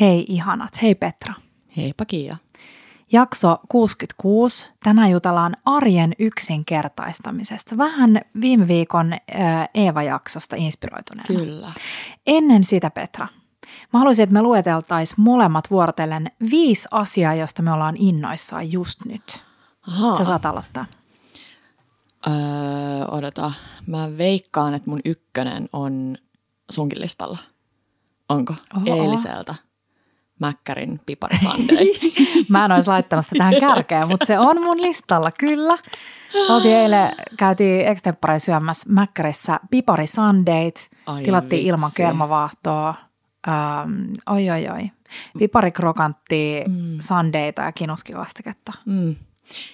Hei ihanat, hei Petra. Heippa Kiia. Jakso 66. Tänään jutellaan arjen yksinkertaistamisesta. Vähän viime viikon Eeva-jaksosta inspiroituneena. Kyllä. Ennen sitä Petra, mä haluaisin, että me lueteltaisiin molemmat vuorotellen viisi asiaa, josta me ollaan innoissaan just nyt. Ahaa. Sä saat aloittaa. Öö, odota. Mä veikkaan, että mun ykkönen on sunkin listalla. Onko? Oho. Eiliseltä. Mäkkärin piparisandei. Mä en olisi laittamassa sitä tähän kärkeen, mutta se on mun listalla, kyllä. Oltiin eilen, käytiin extempore syömässä Mäkkärissä pipari sandeit, Ai tilattiin vitsi. ilman kermavaahtoa. Um, oi, oi, oi. Piparikrokantti, mm. sandeita ja kinuskikastiketta. mm.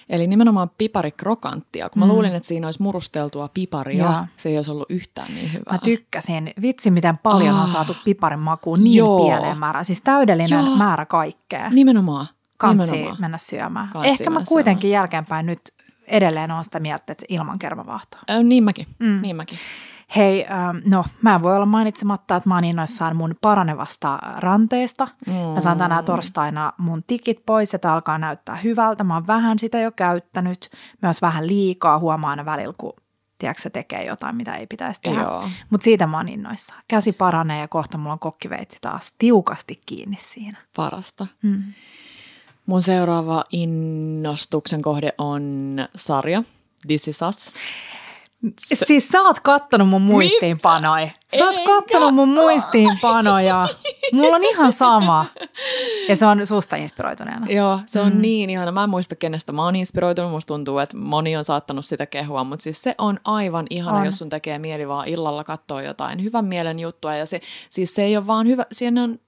Eli nimenomaan piparikrokanttia. Kun mä Mm. luulin, että siinä olisi murusteltua piparia, Joo. se ei olisi ollut yhtään niin hyvää. Mä tykkäsin. Vitsi, miten paljon on Ah. saatu piparin makuun niin Joo. pieneen määrään. Siis täydellinen Joo. määrä kaikkea. Nimenomaan. Kansi nimenomaan. mennä syömään. Kansi Ehkä mä kuitenkin jälkeenpäin nyt edelleen on sitä mieltä, että ilman kermavaahtoa. Ö, niin mäkin. Mm. Niin mäkin. Hei, ähm, no mä en voi olla mainitsematta, että mä oon innoissaan mun paranevasta ranteesta. Mä saan tänään torstaina mun tikit pois, että alkaa näyttää hyvältä. Mä oon vähän sitä jo käyttänyt, myös vähän liikaa huomaa aina välillä, kun tiedätkö, se tekee jotain, mitä ei pitäisi tehdä. Mutta siitä mä oon innoissaan. Käsi paranee ja kohta mulla on kokkiveitsi taas tiukasti kiinni siinä. Parasta. Mm. Mun seuraava innostuksen kohde on sarja This is Us. Se... Siis sä oot kattonut mun muistiinpanoja. Sä oot kattonut mun muistiinpanoja. Mulla on ihan sama. Ja se on susta inspiroituneena. Joo, se on mm. niin ihana. Mä en muista, kenestä mä oon inspiroitunut. Musta tuntuu, että moni on saattanut sitä kehua, mutta siis se on aivan ihana, On. on. jos sun tekee mieli vaan illalla katsoa jotain hyvän mielen juttua. Ja se, siis se ei ole vaan hyvä, siinä on,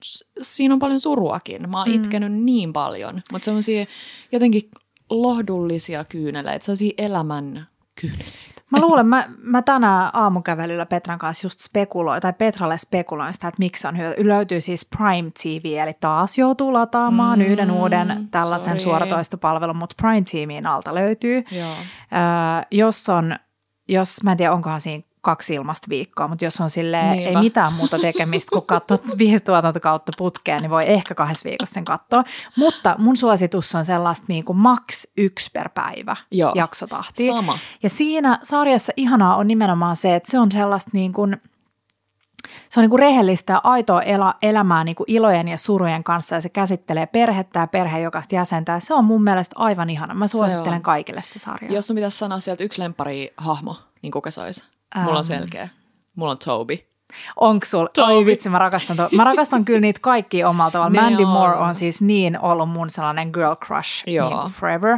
siinä on paljon suruakin. Mä oon mm. itkenyt niin paljon, mutta semmoisia jotenkin lohdullisia kyyneleitä, sellaisia elämän kyyneleitä. Mä luulen, mä, mä tänään aamukävelyllä Petran kanssa just spekuloin, tai Petralle spekuloin sitä, että miksi on hyvä. Löytyy siis Prime TV, eli taas joutuu lataamaan mm, yhden uuden tällaisen sorry. suoratoistopalvelun, mutta Prime TVin alta löytyy. Joo. Öö, jos on, jos, mä en tiedä onkohan siinä kaksi ilmasta viikkoa, mutta jos on silleen, ei mitään muuta tekemistä kuin katsoa viisi tuotantokautta putkeen, niin voi ehkä kahdessa viikossa sen katsoa. Mutta mun suositus on sellaista niin kuin max yksi per päivä Joo. jaksotahtia. Sama. Ja siinä sarjassa ihanaa on nimenomaan se, että se on sellaista niin kuin, se on niin kuin rehellistä ja aitoa elä, elämää niin kuin ilojen ja surujen kanssa ja se käsittelee perhettä ja perheen jokaista jäsentä. Se on mun mielestä aivan ihana. Mä suosittelen kaikille sitä sarjaa. Jos sun pitäisi sanoa sieltä yksi lempari hahmo, niin kuka se olisi? Mulla Ähm. on selkeä. Mulla on Toby. Onko sulla? Oi vitsi, mä rakastan, to- mä rakastan kyllä niitä kaikki omalla tavalla. Mandy on. Moore on siis niin ollut mun sellainen girl crush Joo. niin forever.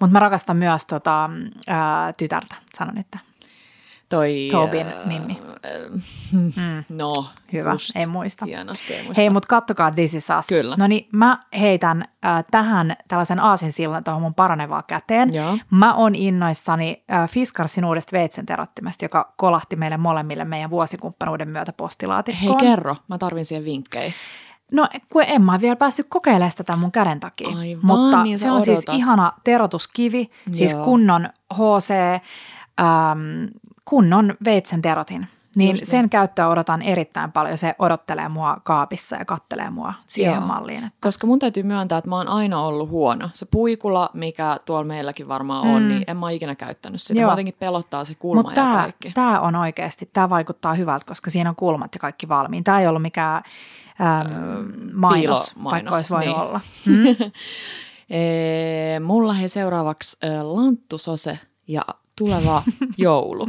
Mutta mä rakastan myös tota, ää, tytärtä, sanon nyt. Toi... Tobin äh, Mimmi. äh, No, Hyvä, just. ei muista. Hienosti, ei muista. Hei, mutta kattokaa This is Us. Kyllä. No niin, mä heitän äh, tähän tällaisen aasinsillan tuohon mun paranevaa käteen. Joo. Mä oon innoissani äh, Fiskarsin uudesta veitsen terottimesta, joka kolahti meille molemmille meidän vuosikumppanuuden myötä Hei, postilaatikkoon. kerro. Mä tarvin siihen vinkkejä. No, kun en mä vielä päässyt kokeilemaan sitä mun käden takia. Aivan, Mutta niin se on siis odotat. ihana terotuskivi, siis Joo. kunnon HC, äm, kunnon veitsen terotin. Niin Just niin. sen käyttöä odotan erittäin paljon. Se odottelee mua kaapissa ja kattelee mua siihen Joo. malliin. Että Koska mun täytyy myöntää, että mä oon aina ollut huono. Se puikula, mikä tuolla meilläkin varmaan on, Mm. niin en mä ikinä käyttänyt sitä. Joo. Mä jotenkin pelottaa se kulma Mutta ja tämä, kaikki. tämä on oikeasti, tämä vaikuttaa hyvältä, koska siinä on kulmat ja kaikki valmiin. Tämä ei ollut mikään äm, mainos, piilomainos, vaikka olisi voinut niin. olla. Ee, mulla he seuraavaksi äh, lanttusose ja tuleva joulu.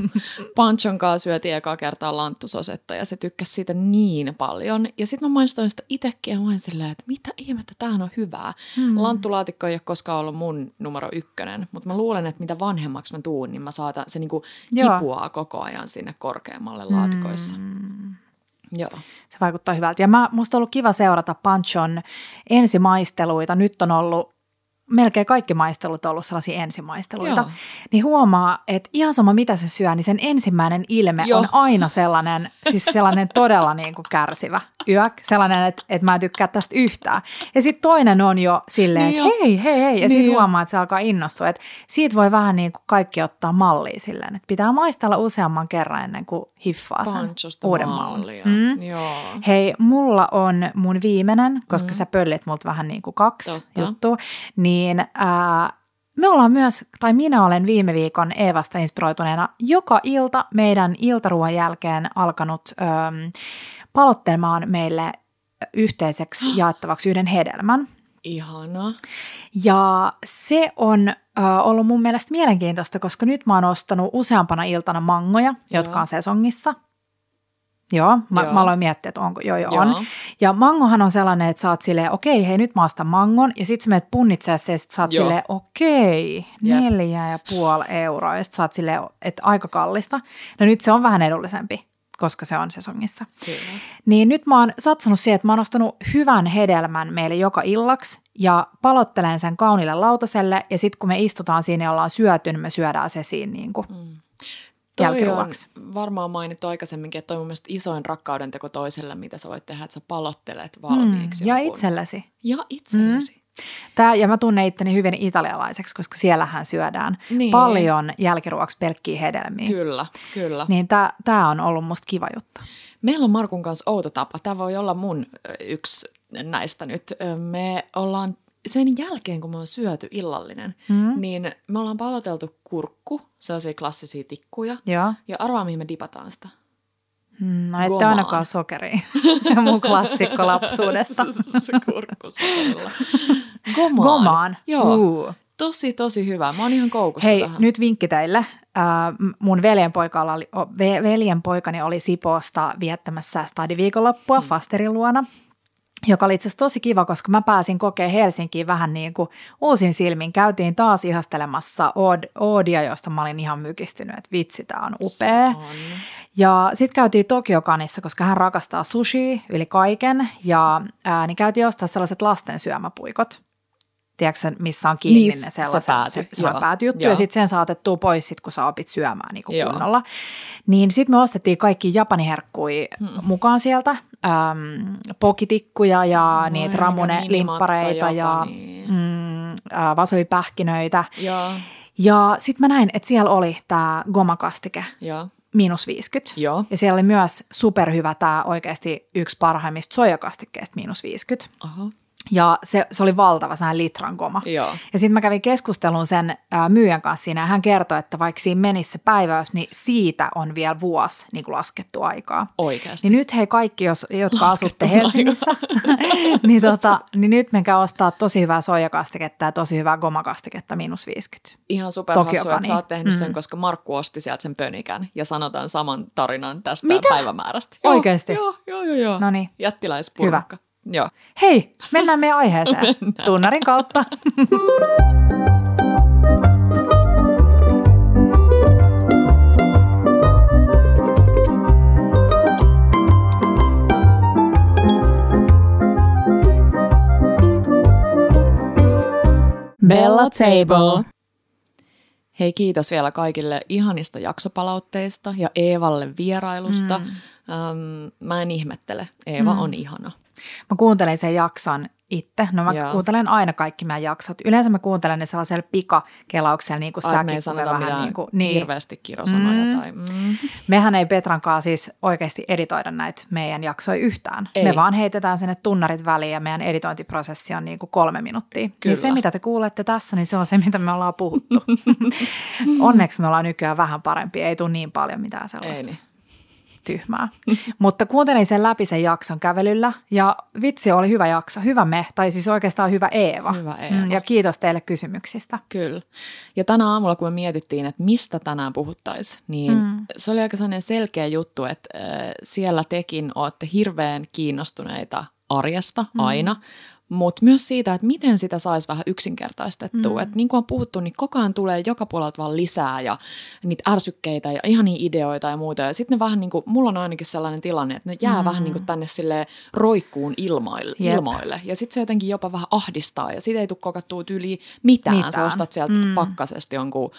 Panchon kanssa syötiin ekaa kertaa lanttusosetta ja se tykkäsi siitä niin paljon. Ja sitten mä maistoin sitä itsekin ja mä olin silleen, että mitä ihmettä, tämähän on hyvää. Mm. Lanttulaatikko ei ole koskaan ollut mun numero ykkönen, mutta mä luulen, että mitä vanhemmaksi mä tuun, niin mä saatan, se niinku Joo. kipuaa koko ajan sinne korkeammalle laatikoissa. Mm. Joo. Se vaikuttaa hyvältä. Ja mä, musta on ollut kiva seurata Panchon ensimaisteluita. Nyt on ollut melkein kaikki maistelut on ollut sellaisia ensimaisteluita, Joo. niin huomaa, että ihan sama mitä se syö, niin sen ensimmäinen ilme Joo. on aina sellainen, siis sellainen todella niin kuin kärsivä yök, sellainen, että, että mä en tykkää tästä yhtään. Ja sitten toinen on jo silleen, Niin että jo. hei, hei, hei, ja Niin sitten huomaa, että se alkaa innostua, että siitä voi vähän niin kuin kaikki ottaa mallia silleen, että pitää maistella useamman kerran ennen kuin hiffaa sen Panchosta uuden mallia. Mm. Joo. Hei, mulla on mun viimeinen, koska mm. sä pöllit multa vähän niin kuin kaksi Totta. juttua, niin ää, me ollaan myös, tai minä olen viime viikon Eevasta inspiroituneena joka ilta meidän iltaruoan jälkeen alkanut äm, palottelemaan meille yhteiseksi jaettavaksi yhden hedelmän. Ihana. Ja se on äh, ollut mun mielestä mielenkiintoista, koska nyt mä oon ostanut useampana iltana mangoja, jotka Joo. on sesongissa. Joo, mä, Joo. mä aloin miettiä, että onko, joo, joo, Joo. on. Ja mangohan on sellainen, että sä oot silleen, okei, hei nyt mä ostan mangon, ja sit sä menet punnitsemaan se, ja sit sä oot Joo. silleen, okei, Jep. neljä ja puoli euroa, ja sit sä oot silleen, että aika kallista. No nyt se on vähän edullisempi, koska se on sesongissa. Kyllä. Niin nyt mä oon satsannut siihen, että mä oon ostanut hyvän hedelmän meille joka illaksi ja palottelen sen kaunille lautaselle ja sitten kun me istutaan siinä ja ollaan syöty, niin me syödään se siinä niin kuin Mm. Jälkiruoksi. varmaan mainittu aikaisemminkin, että toi on mun mielestä isoin rakkauden teko toiselle, mitä sä voit tehdä, että sä palottelet valmiiksi. Mm, ja jonkun. itsellesi. Ja itsellesi. Tää, ja mä tunnen itteni hyvin italialaiseksi, koska siellähän syödään Niin. paljon jälkiruoksi pelkkiä hedelmiä. Kyllä, kyllä. Niin tää, tää on ollut musta kiva juttu. Meillä on Markun kanssa outo tapa. Tämä voi olla mun yksi näistä nyt. Me ollaan sen jälkeen, kun me on syöty illallinen, Mm. niin me ollaan paloteltu kurkku, sellaisia klassisia tikkuja. Joo. Ja arvaa, mihin me dipataan sitä. Mm, No ette Gomaan. ainakaan sokeria. Mun klassikko lapsuudesta. se kurkku sokerilla. Gomaan. Gomaan. Joo. Uh. Tosi, tosi hyvä. Mä oon ihan koukussa Hei, tähän. nyt vinkki teille. Äh, mun veljenpoikalla oli, ve, veljenpoikani oli Sipoosta viettämässä stadiviikonloppua mm. Fasterin luona, joka oli itse asiassa tosi kiva, koska mä pääsin kokea Helsinkiin vähän niin kuin uusin silmin. Käytiin taas ihastelemassa Ood- Oodia, josta mä olin ihan mykistynyt, että vitsi, tää on upea. On. Ja sitten käytiin Tokiokanissa, koska hän rakastaa sushi yli kaiken. Ja ää, niin käytiin ostaa sellaiset lasten syömäpuikot. Tiedätkö missä on kiinni Niin, ne se sellaiset, pääty, se, joo, päätyjuttu. joo. Ja sitten sen saatettuu pois, sit, kun sä opit syömään niin kuin kunnolla. Niin sitten me ostettiin kaikki japaniherkkuja Hmm. mukaan sieltä. Äm, pokitikkuja ja Voi, niitä ramune-limppareita ja mm, äh, wasabipähkinöitä. Joo, Ja sitten mä näin, että siellä oli tämä gomakastike joo, miinus 50. joo. Ja siellä oli myös superhyvä tämä oikeasti yksi parhaimmista soijakastikkeista miinus 50. Aha. Ja se, se oli valtava sellainen litran goma. Joo. Ja sitten mä kävin keskustelun sen ää, myyjän kanssa siinä ja hän kertoi, että vaikka siinä menisi se päiväys, niin siitä on vielä vuosi niin kuin laskettu aikaa. Oikeasti. Niin nyt hei kaikki, jos, jotka Laskettu asutte. Helsingissä, niin, tota, niin nyt menkää ostaa tosi hyvää soijakastiketta ja tosi hyvää gomakastiketta miinus 50. Ihan superhassu, Tokiokani. että sä oot tehnyt sen, Mm. koska Markku osti sieltä sen pönikän ja sanotaan saman tarinan tästä Mitä? päivämäärästä. Oikeesti? Joo, joo, joo. joo. No niin. Jättiläispurkka. Joo. Hei, mennään meidän aiheeseen. Tunnarin kautta. Bella Table. Hei, kiitos vielä kaikille ihanista jaksopalautteista ja Eevalle vierailusta. Mm. Ähm, mä en ihmettele. Eeva mm. on ihana. Mä kuuntelin sen jakson itse. No mä Joo. kuuntelen aina kaikki meidän jaksot. Yleensä mä kuuntelen ne sellaisella pikakelauksella, niin kuin Ai, säkin, ei me sanota vähän niin kuin, niin. hirveästi kirosanoja Mm. tai... Mm. Mehän ei Petrankaan siis oikeasti editoida näitä meidän jaksoja yhtään. Ei. Me vaan heitetään sinne tunnarit väliin ja meidän editointiprosessi on niin kuin kolme minuuttia. Kyllä. Niin se, mitä te kuulette tässä, niin se on se, mitä me ollaan puhuttu. Onneksi me ollaan nykyään vähän parempi. Ei tule niin paljon mitään sellaista. Ei niin. Tyhmää. Mutta kuuntelin sen läpi sen jakson kävelyllä ja vitsi oli hyvä jakso, hyvä me, tai siis oikeastaan hyvä Eeva. Hyvä Eeva. Mm, Ja kiitos teille kysymyksistä. Kyllä. Ja tänä aamulla, kun me mietittiin, että mistä tänään puhuttaisiin, niin mm. se oli aika sellainen selkeä juttu, että äh, siellä tekin olette hirveän kiinnostuneita arjesta mm. Mutta myös siitä, että miten sitä saisi vähän yksinkertaistettua. Mm. Että niin kuin on puhuttu, niin koko ajan tulee joka puolelta vaan lisää ja niitä ärsykkeitä ja ihan niin ideoita ja muuta. Ja sitten vähän niin kuin, mulla on ainakin sellainen tilanne, että ne jää mm. vähän niin kuin tänne sille roikkuun ilmoille. Yep. ilmoille. Ja sitten se jotenkin jopa vähän ahdistaa ja siitä ei tule kokattua yli mitään. mitään. Sä ostat sieltä mm. pakkasesta jonkun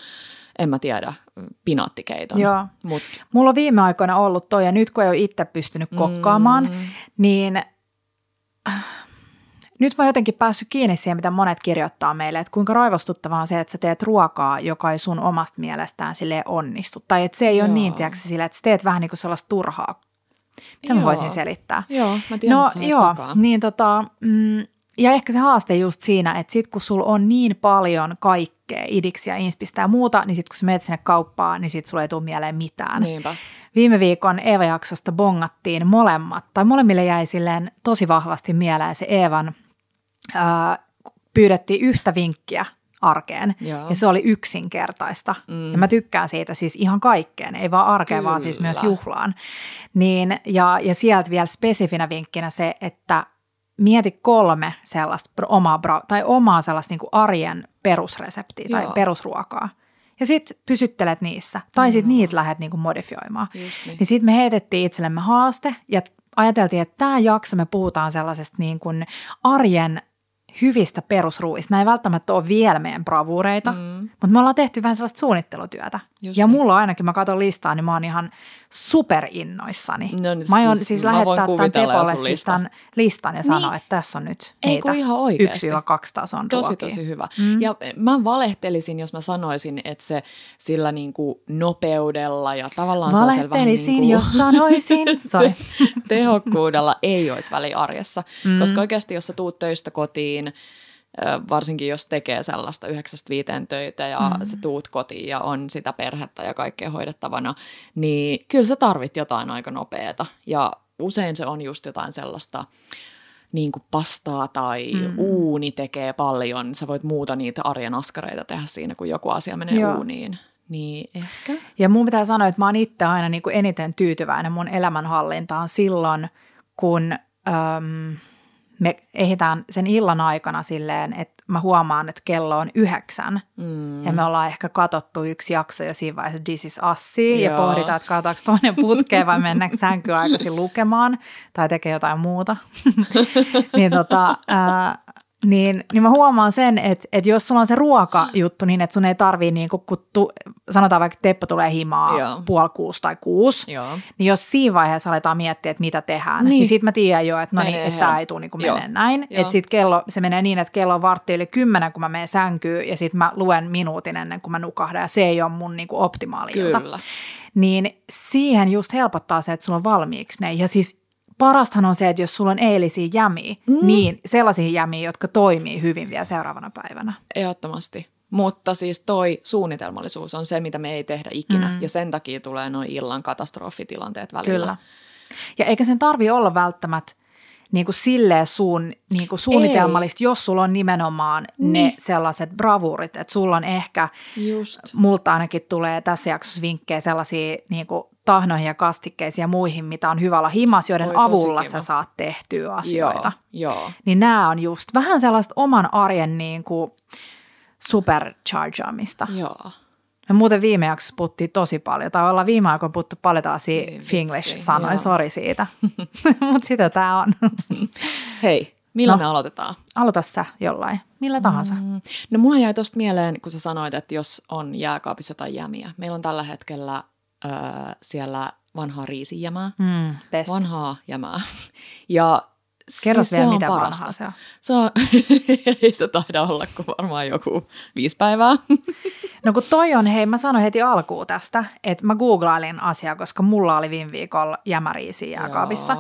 en mä tiedä, pinaattikeiton. Joo. Mut. Mulla on viime aikoina ollut toi, ja nyt kun ei ole itse pystynyt kokkaamaan, mm. niin nyt mä oon jotenkin päässyt kiinni siihen, mitä monet kirjoittaa meille, että kuinka raivostuttavaa on se, että sä teet ruokaa, joka ei sun omasta mielestään sille onnistu. Tai että se ei Joo. ole niin, tiedätkö, sille, että sä teet vähän niin kuin sellaista turhaa. Mitä mä voisin selittää? Joo, mä tiedän, no, joo, takaa. niin tota, mm, ja ehkä se haaste just siinä, että sit kun sulla on niin paljon kaikkea, idiksiä, inspistä ja muuta, niin sit kun sä menet sinne kauppaan, niin sit sulla ei tule mieleen mitään. Niinpä. Viime viikon Eeva-jaksosta bongattiin molemmat, tai molemmille jäi silleen tosi vahvasti mieleen se Eevan – pyydettiin yhtä vinkkiä arkeen. Joo. Ja se oli yksinkertaista. Mm. Ja mä tykkään siitä siis ihan kaikkeen, ei vaan arkeen, Kyllä. vaan siis myös juhlaan. Niin, ja, ja sieltä vielä spesifinä vinkkinä se, että mieti kolme sellaista omaa, tai omaa sellaista niin kuin arjen perusreseptiä Joo. tai perusruokaa. Ja sitten pysyttelet niissä. Tai sitten niitä lähdet niin kuin modifioimaan. niin. niin sitten me heitettiin itsellemme haaste ja ajateltiin, että tämä jakso me puhutaan sellaisesta niin kuin arjen hyvistä perusruuista. Nämä ei välttämättä ole vielä meidän bravureita, mm. mutta me ollaan tehty vähän sellaista suunnittelutyötä. Just ja niin. mulla ainakin, mä katson listaa, niin mä oon ihan superinnoissani. No, niin, mä aion siis, siis lähettää tämän Tepolle siis tämän listan ja sanoa, niin. että tässä on nyt Ei kun ihan oikeasti. 1-2 tason Tosi, ruokia. tosi hyvä. Mm. Ja mä valehtelisin, jos mä sanoisin, että se sillä niin kuin nopeudella ja tavallaan Valehtelisin, vähän niin kuin jos sanoisin. Sorry. tehokkuudella ei olisi väliä arjessa. Mm. Koska oikeasti, jos sä tuut töistä kotiin, varsinkin jos tekee sellaista yhdeksästä viiteen töitä ja mm. sä tuut kotiin ja on sitä perhettä ja kaikkea hoidettavana, niin kyllä sä tarvit jotain aika nopeata. Ja usein se on just jotain sellaista niin kuin pastaa tai mm. uuni tekee paljon. Sä voit muuta niitä arjen askareita tehdä siinä, kun joku asia menee Joo. uuniin. Niin ehkä. Ja mun pitää sanoa, että mä oon itse aina niin kuin eniten tyytyväinen mun elämänhallintaan silloin, kun... Öm, me ehditään sen illan aikana silleen, että mä huomaan, että kello on yhdeksän. Mm. Ja me ollaan ehkä katottu yksi jakso ja siinä vaiheessa This is Assi ja pohditaan, että katsotaanko toinen putkeen vai mennäänkö sänkyä aikaisin lukemaan tai tekee jotain muuta. niin tota, ää, niin, niin mä huomaan sen, että, että jos sulla on se ruokajuttu niin, että sun ei tarvii niin kuin, kun tu, sanotaan vaikka Teppo tulee himaa Joo. puoli kuusi tai kuusi, Joo. niin jos siinä vaiheessa aletaan miettiä, että mitä tehdään, niin, niin sit mä tiedän jo, että no niin, että tämä ei tule niin menee näin. Että sit kello, se menee niin, että kello on vartti yli kymmenen, kun mä menen sänkyyn ja sit mä luen minuutin ennen kuin mä nukahdan ja se ei ole mun niin kuin optimaali Kyllä. Niin siihen just helpottaa se, että sulla on valmiiksi ne. Ja siis parastahan on se, että jos sulla on eilisiä jämiä, mm. niin sellaisia jämiä, jotka toimii hyvin vielä seuraavana päivänä. Ehdottomasti. Mutta siis toi suunnitelmallisuus on se, mitä me ei tehdä ikinä. Mm. Ja sen takia tulee noin illan katastrofitilanteet välillä. Kyllä. Ja eikä sen tarvi olla välttämättä niin kuin silleen suun, niin kuin suunnitelmallista, Ei. jos sulla on nimenomaan niin. ne sellaiset bravurit, että sulla on ehkä, Just. multa ainakin tulee tässä jaksossa vinkkejä sellaisia niin kuin tahnoihin ja kastikkeisiin ja muihin, mitä on hyvä olla himas, joiden Oi, avulla sä saat tehtyä asioita. Joo, joo. Niin nämä on just vähän sellaista oman arjen niin kuin superchargeamista. Joo. Me muuten viime jaksossa puhuttiin tosi paljon, tai ollaan viime aikoina puhuttu paljon taas Finglish-sanoja, sori siitä. Mutta sitä tämä on. Hei, millä no, me aloitetaan? Aloita sä jollain, millä tahansa. Mm, no mulla jäi tuosta mieleen, kun sä sanoit, että jos on jääkaapissa jotain jämiä. Meillä on tällä hetkellä äh, siellä vanhaa riisijämää, mm, best. vanhaa jämää. Ja Kerro siis vielä, mitä parasta. vanhaa se on. Se on, ei se taida olla kuin varmaan joku viisi päivää. no kun toi on, hei mä sanoin heti alkuun tästä, että mä googlailin asiaa, koska mulla oli viime viikolla jämäriisi jääkaapissa.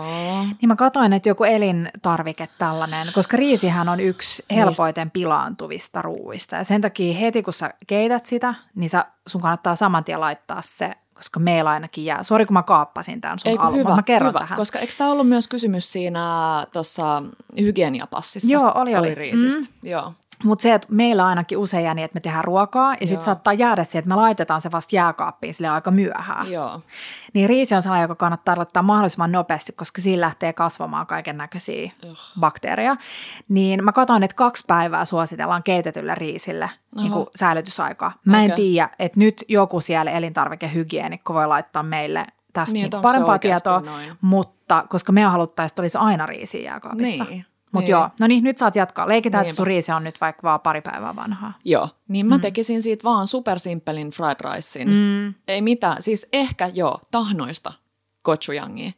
Niin mä katsoin, että joku elintarvike tällainen, koska riisihän on yksi helpoiten pilaantuvista ruuista. Ja sen takia heti kun sä keität sitä, niin sä, sun kannattaa saman tien laittaa se koska meillä ainakin jää. Sori, kun mä kaappasin tämän sun alun, hyvä, mä kerron hyvä, tähän. Koska eikö tämä ollut myös kysymys siinä tuossa hygieniapassissa? Joo, oli, oli. oli riisistä. Mm. Joo. Mutta se, että meillä ainakin usein jää niin, että me tehdään ruokaa ja sitten saattaa jäädä se, että me laitetaan se vasta jääkaappiin sille aika myöhään. Joo. Niin riisi on sellainen, joka kannattaa laittaa mahdollisimman nopeasti, koska siinä lähtee kasvamaan kaiken näköisiä bakteereja. Niin mä katsoin, että kaksi päivää suositellaan keitetylle riisille niin kuin säilytysaikaa. Mä en Okei. tiedä, että nyt joku siellä elintarvikehygienikko voi laittaa meille tästä Niin, niin, parempaa tietoa, noin? mutta koska me haluttaisiin, että olisi aina riisiä jääkaapissa. Niin, Mutta niin. joo, no niin, nyt saat jatkaa. Leikitään, että Niinpä. sun riisi on nyt vaikka vaan pari päivää vanhaa. Joo, niin mä mm. tekisin siitä vaan supersimppelin fried ricein. Mm. Ei mitään, siis ehkä joo, tahnoista gochujangia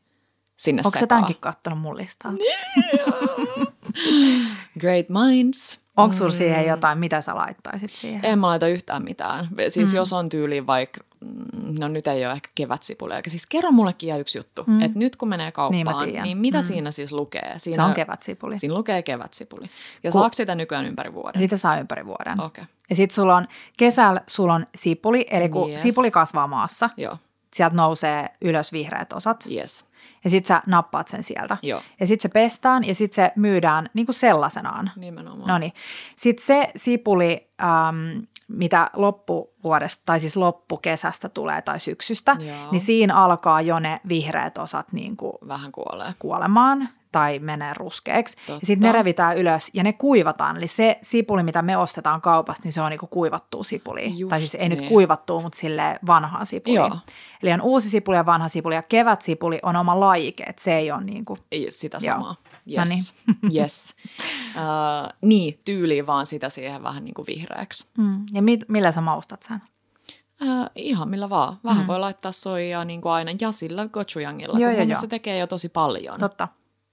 sinne Onko se tämänkin kattonut mun listalta? Great minds. Onko sulla siihen jotain, mitä sä laittaisit siihen? En mä laita yhtään mitään. Siis mm. jos on tyyli vaikka, mm, no nyt ei ole ehkä kevätsipulia, eikä siis kerro mullekin ihan yksi juttu, mm. että nyt kun menee Niin kauppaan, tiedän. niin, mitä mm. siinä siis lukee? Siinä, Se on kevätsipuli. Siinä lukee kevätsipuli. Ja saako sitä nykyään ympäri vuoden? Sitä saa ympäri vuoden. Okei, okay. Ja sitten sulla on kesällä sulla on sipuli, eli kun Yes. sipuli kasvaa maassa, joo, sieltä nousee ylös vihreät osat. yes. Ja sitten sä nappaat sen sieltä. Joo. Ja sitten se pestään ja sitten se myydään niin kuin sellaisenaan. Nimenomaan. No niin. Sitten se sipuli, äm, mitä loppuvuodesta, tai siis loppukesästä tulee tai syksystä, Joo. niin siinä alkaa jo ne vihreät osat niin kuin Vähän kuolee. kuolemaan tai menee ruskeaksi. Totta. Ja sitten ne revitään ylös ja ne kuivataan. Eli se sipuli, mitä me ostetaan kaupasta, niin se on niinku kuivattua sipulia. Just tai siis ei nyt niin. kuivattua, mutta sille vanhaa sipulia. Joo. Eli on uusi sipuli ja vanha sipuli ja kevätsipuli on oma lajike, että se ei ole niinku, Ei sitä Joo. samaa. No Yes. yes. Uh, niin, tyyliin vaan sitä siihen vähän niin kuin vihreäksi. mm. ja mit, millä sä maustat sen? Uh, ihan millä vaan. Vähän mm. voi laittaa soijaa niin kuin aina ja sillä gochujangilla, Joo, kun joo, joo. se tekee jo tosi paljon. Totta.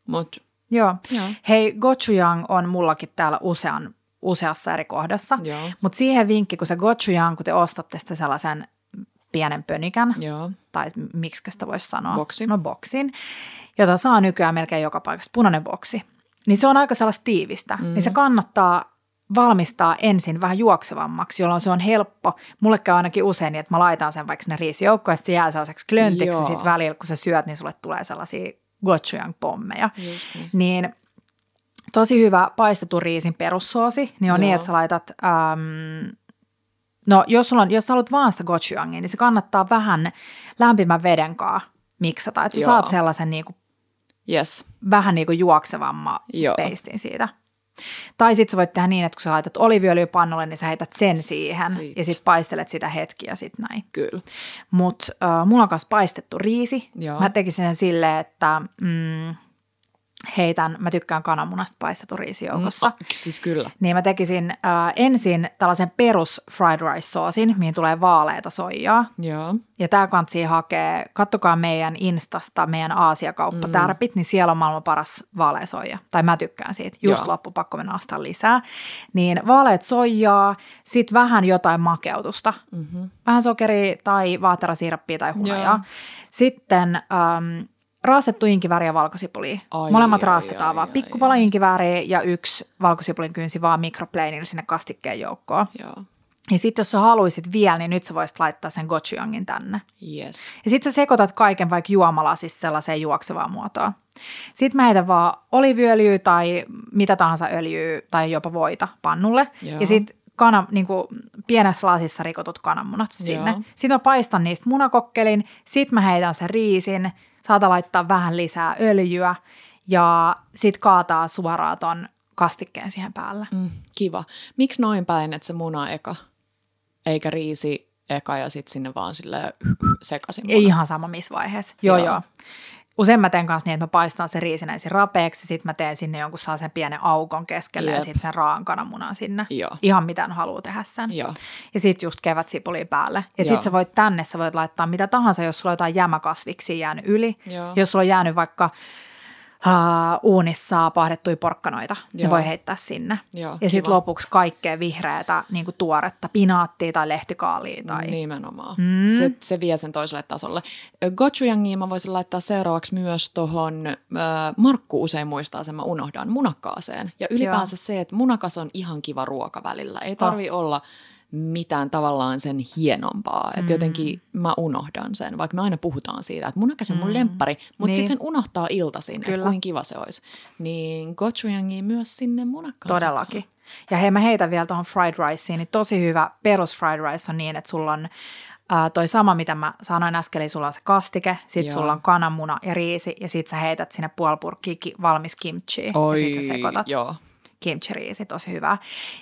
Mut Joo. Joo. Hei, gochujang on mullakin täällä usean, useassa eri kohdassa. Mutta siihen vinkki, kun se gochujang, kun te ostatte sitä sellaisen pienen pönikän, joo, tai miksi sitä voisi sanoa? Boksi. No boksin, jota saa nykyään melkein joka paikasta, punainen boksi. Niin se on aika sellaista tiivistä, mm. niin se kannattaa valmistaa ensin vähän juoksevammaksi, jolloin se on helppo. Mulle käy ainakin usein niin, että mä laitan sen vaikka sinne riisijoukkoon ja sitten jää sellaiseksi Joo. sitten välillä, kun sä syöt, niin sulle tulee sellaisia gochujang-pommeja. just niin. Niin tosi hyvä paistetun riisin perussoosi, niin on Joo. niin, että sä laitat, äm, no jos, sulla on, jos sä haluat vaan sitä gochujangia, niin se kannattaa vähän lämpimän veden kanssa miksata, että sä Joo. saat sellaisen niinku, Yes. vähän niinku juoksevamman Joo. peistin siitä. Tai sitten sä voit tehdä niin, että kun sä laitat oliviöljyä pannulle, niin sä heität sen siihen Sit. ja sitten paistelet sitä hetki ja sitten näin. Kyllä. Mutta äh, mulla on kanssa paistettu riisi. Joo. Mä tekisin sen silleen, että mm, heitän, mä tykkään kananmunasta paistettu riisi joukossa. Ah, siis kyllä. Niin mä tekisin äh, ensin tällaisen perus fried rice soosin, mihin tulee vaaleita soijaa. Joo. Ja tää kantsii hakee, kattokaa meidän Instasta, meidän Aasiakauppa tärpit, niin siellä on maailman paras vaaleasoija. Tai mä tykkään siitä, just Joo. loppu, pakko mennä ostaa lisää. Niin vaaleet soijaa, sit vähän jotain makeutusta. Mm-hmm. Vähän sokeria tai vaaterasiirappia tai hunajaa. Joo. Sitten ähm, raastettu inkivääri ja valkosipuli. Ai, Molemmat ai, raastetaan ai, vaan. ai, Pikkupala inkivääriä ja yksi valkosipulin kynsi vaan mikropleinillä sinne kastikkeen joukkoon. Joo. Ja sitten jos sä haluisit vielä, niin nyt sä voisit laittaa sen gochujangin tänne. Yes. Ja sitten sä sekoitat kaiken vaikka juomalasissa sellaiseen juoksevaan muotoon. Sitten mä heitän vaan oliviöljyä tai mitä tahansa öljyä tai jopa voita pannulle. Joo. Ja sitten kana, niin pienessä lasissa rikotut kananmunat sinne. Joo. Sitten mä paistan niistä munakokkelin, sitten mä heitän sen riisin, saata laittaa vähän lisää öljyä ja sitten kaataa suoraan ton kastikkeen siihen päälle. Mm, kiva. Miksi noin päin, että se muna eka, eikä riisi eka ja sitten sinne vaan sille sekaisin Ei ihan sama missä vaiheessa. Joo, joo. Joo. Usein mä teen kanssa niin, että mä paistan sen riisin ensin rapeaksi, sitten mä teen sinne jonkun sen pienen aukon keskelle ja Jep. sitten sen raan kananmunan sinne. Joo. Ihan mitä haluaa tehdä sen. Joo. Ja sitten just kevätsipulia päälle. Ja Joo. sitten sä voit tänne, sä voit laittaa mitä tahansa, jos sulla on jotain jämäkasviksi jäänyt yli. Joo. Jos sulla on jäänyt vaikka uh, uunissa pahdettuja porkkanoita, ne Joo. voi heittää sinne. Joo, ja sitten lopuksi kaikkea vihreätä, niin kuin tuoretta pinaattia tai lehtikaalia. Tai... Nimenomaan. Mm. Se, se vie sen toiselle tasolle. Gochujangia mä voisin laittaa seuraavaksi myös tuohon, äh, Markku usein muistaa sen, mä unohdan, munakkaaseen. Ja ylipäänsä Joo. se, että munakas on ihan kiva ruoka välillä. Ei tarvi oh. olla mitään tavallaan sen hienompaa. Että jotenkin mä unohdan sen, vaikka me aina puhutaan siitä, että munakas on mun lemppari, mutta Niin. sitten sen unohtaa iltaisin, että Kyllä. kuinka kiva se olisi. Niin gochujangia myös sinne munakkaaseen. Todellakin. Ja hei, mä heitän vielä tuohon fried riceen, niin tosi hyvä perus fried rice on niin, että sulla on ää, toi sama, mitä mä sanoin äsken, eli sulla on se kastike, sit Joo. sulla on kananmuna ja riisi, ja sit sä heität sinne puoli purkkiä ki- valmis kimchi, Oi, ja sit sä sekoitat Joo. Kimchi-riisi, tosi hyvä.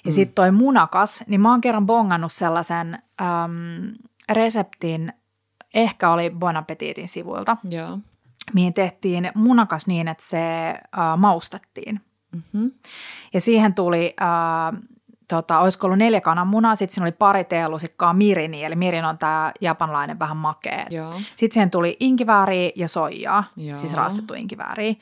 Ja mm. sitten toi munakas, niin mä oon kerran bongannut sellaisen äm, reseptin, ehkä oli Bon Appetitin sivuilta, Joo. mihin tehtiin munakas niin, että se äh, maustettiin. Mm-hmm. Ja siihen tuli, äh, tota, olisiko ollut neljä kananmunaa, sitten siinä oli pari teelusikkaa mirini, eli mirin on tämä japanlainen vähän makea. Sitten siihen tuli inkivääriä ja soijaa, Joo. siis raastettu inkivääriä.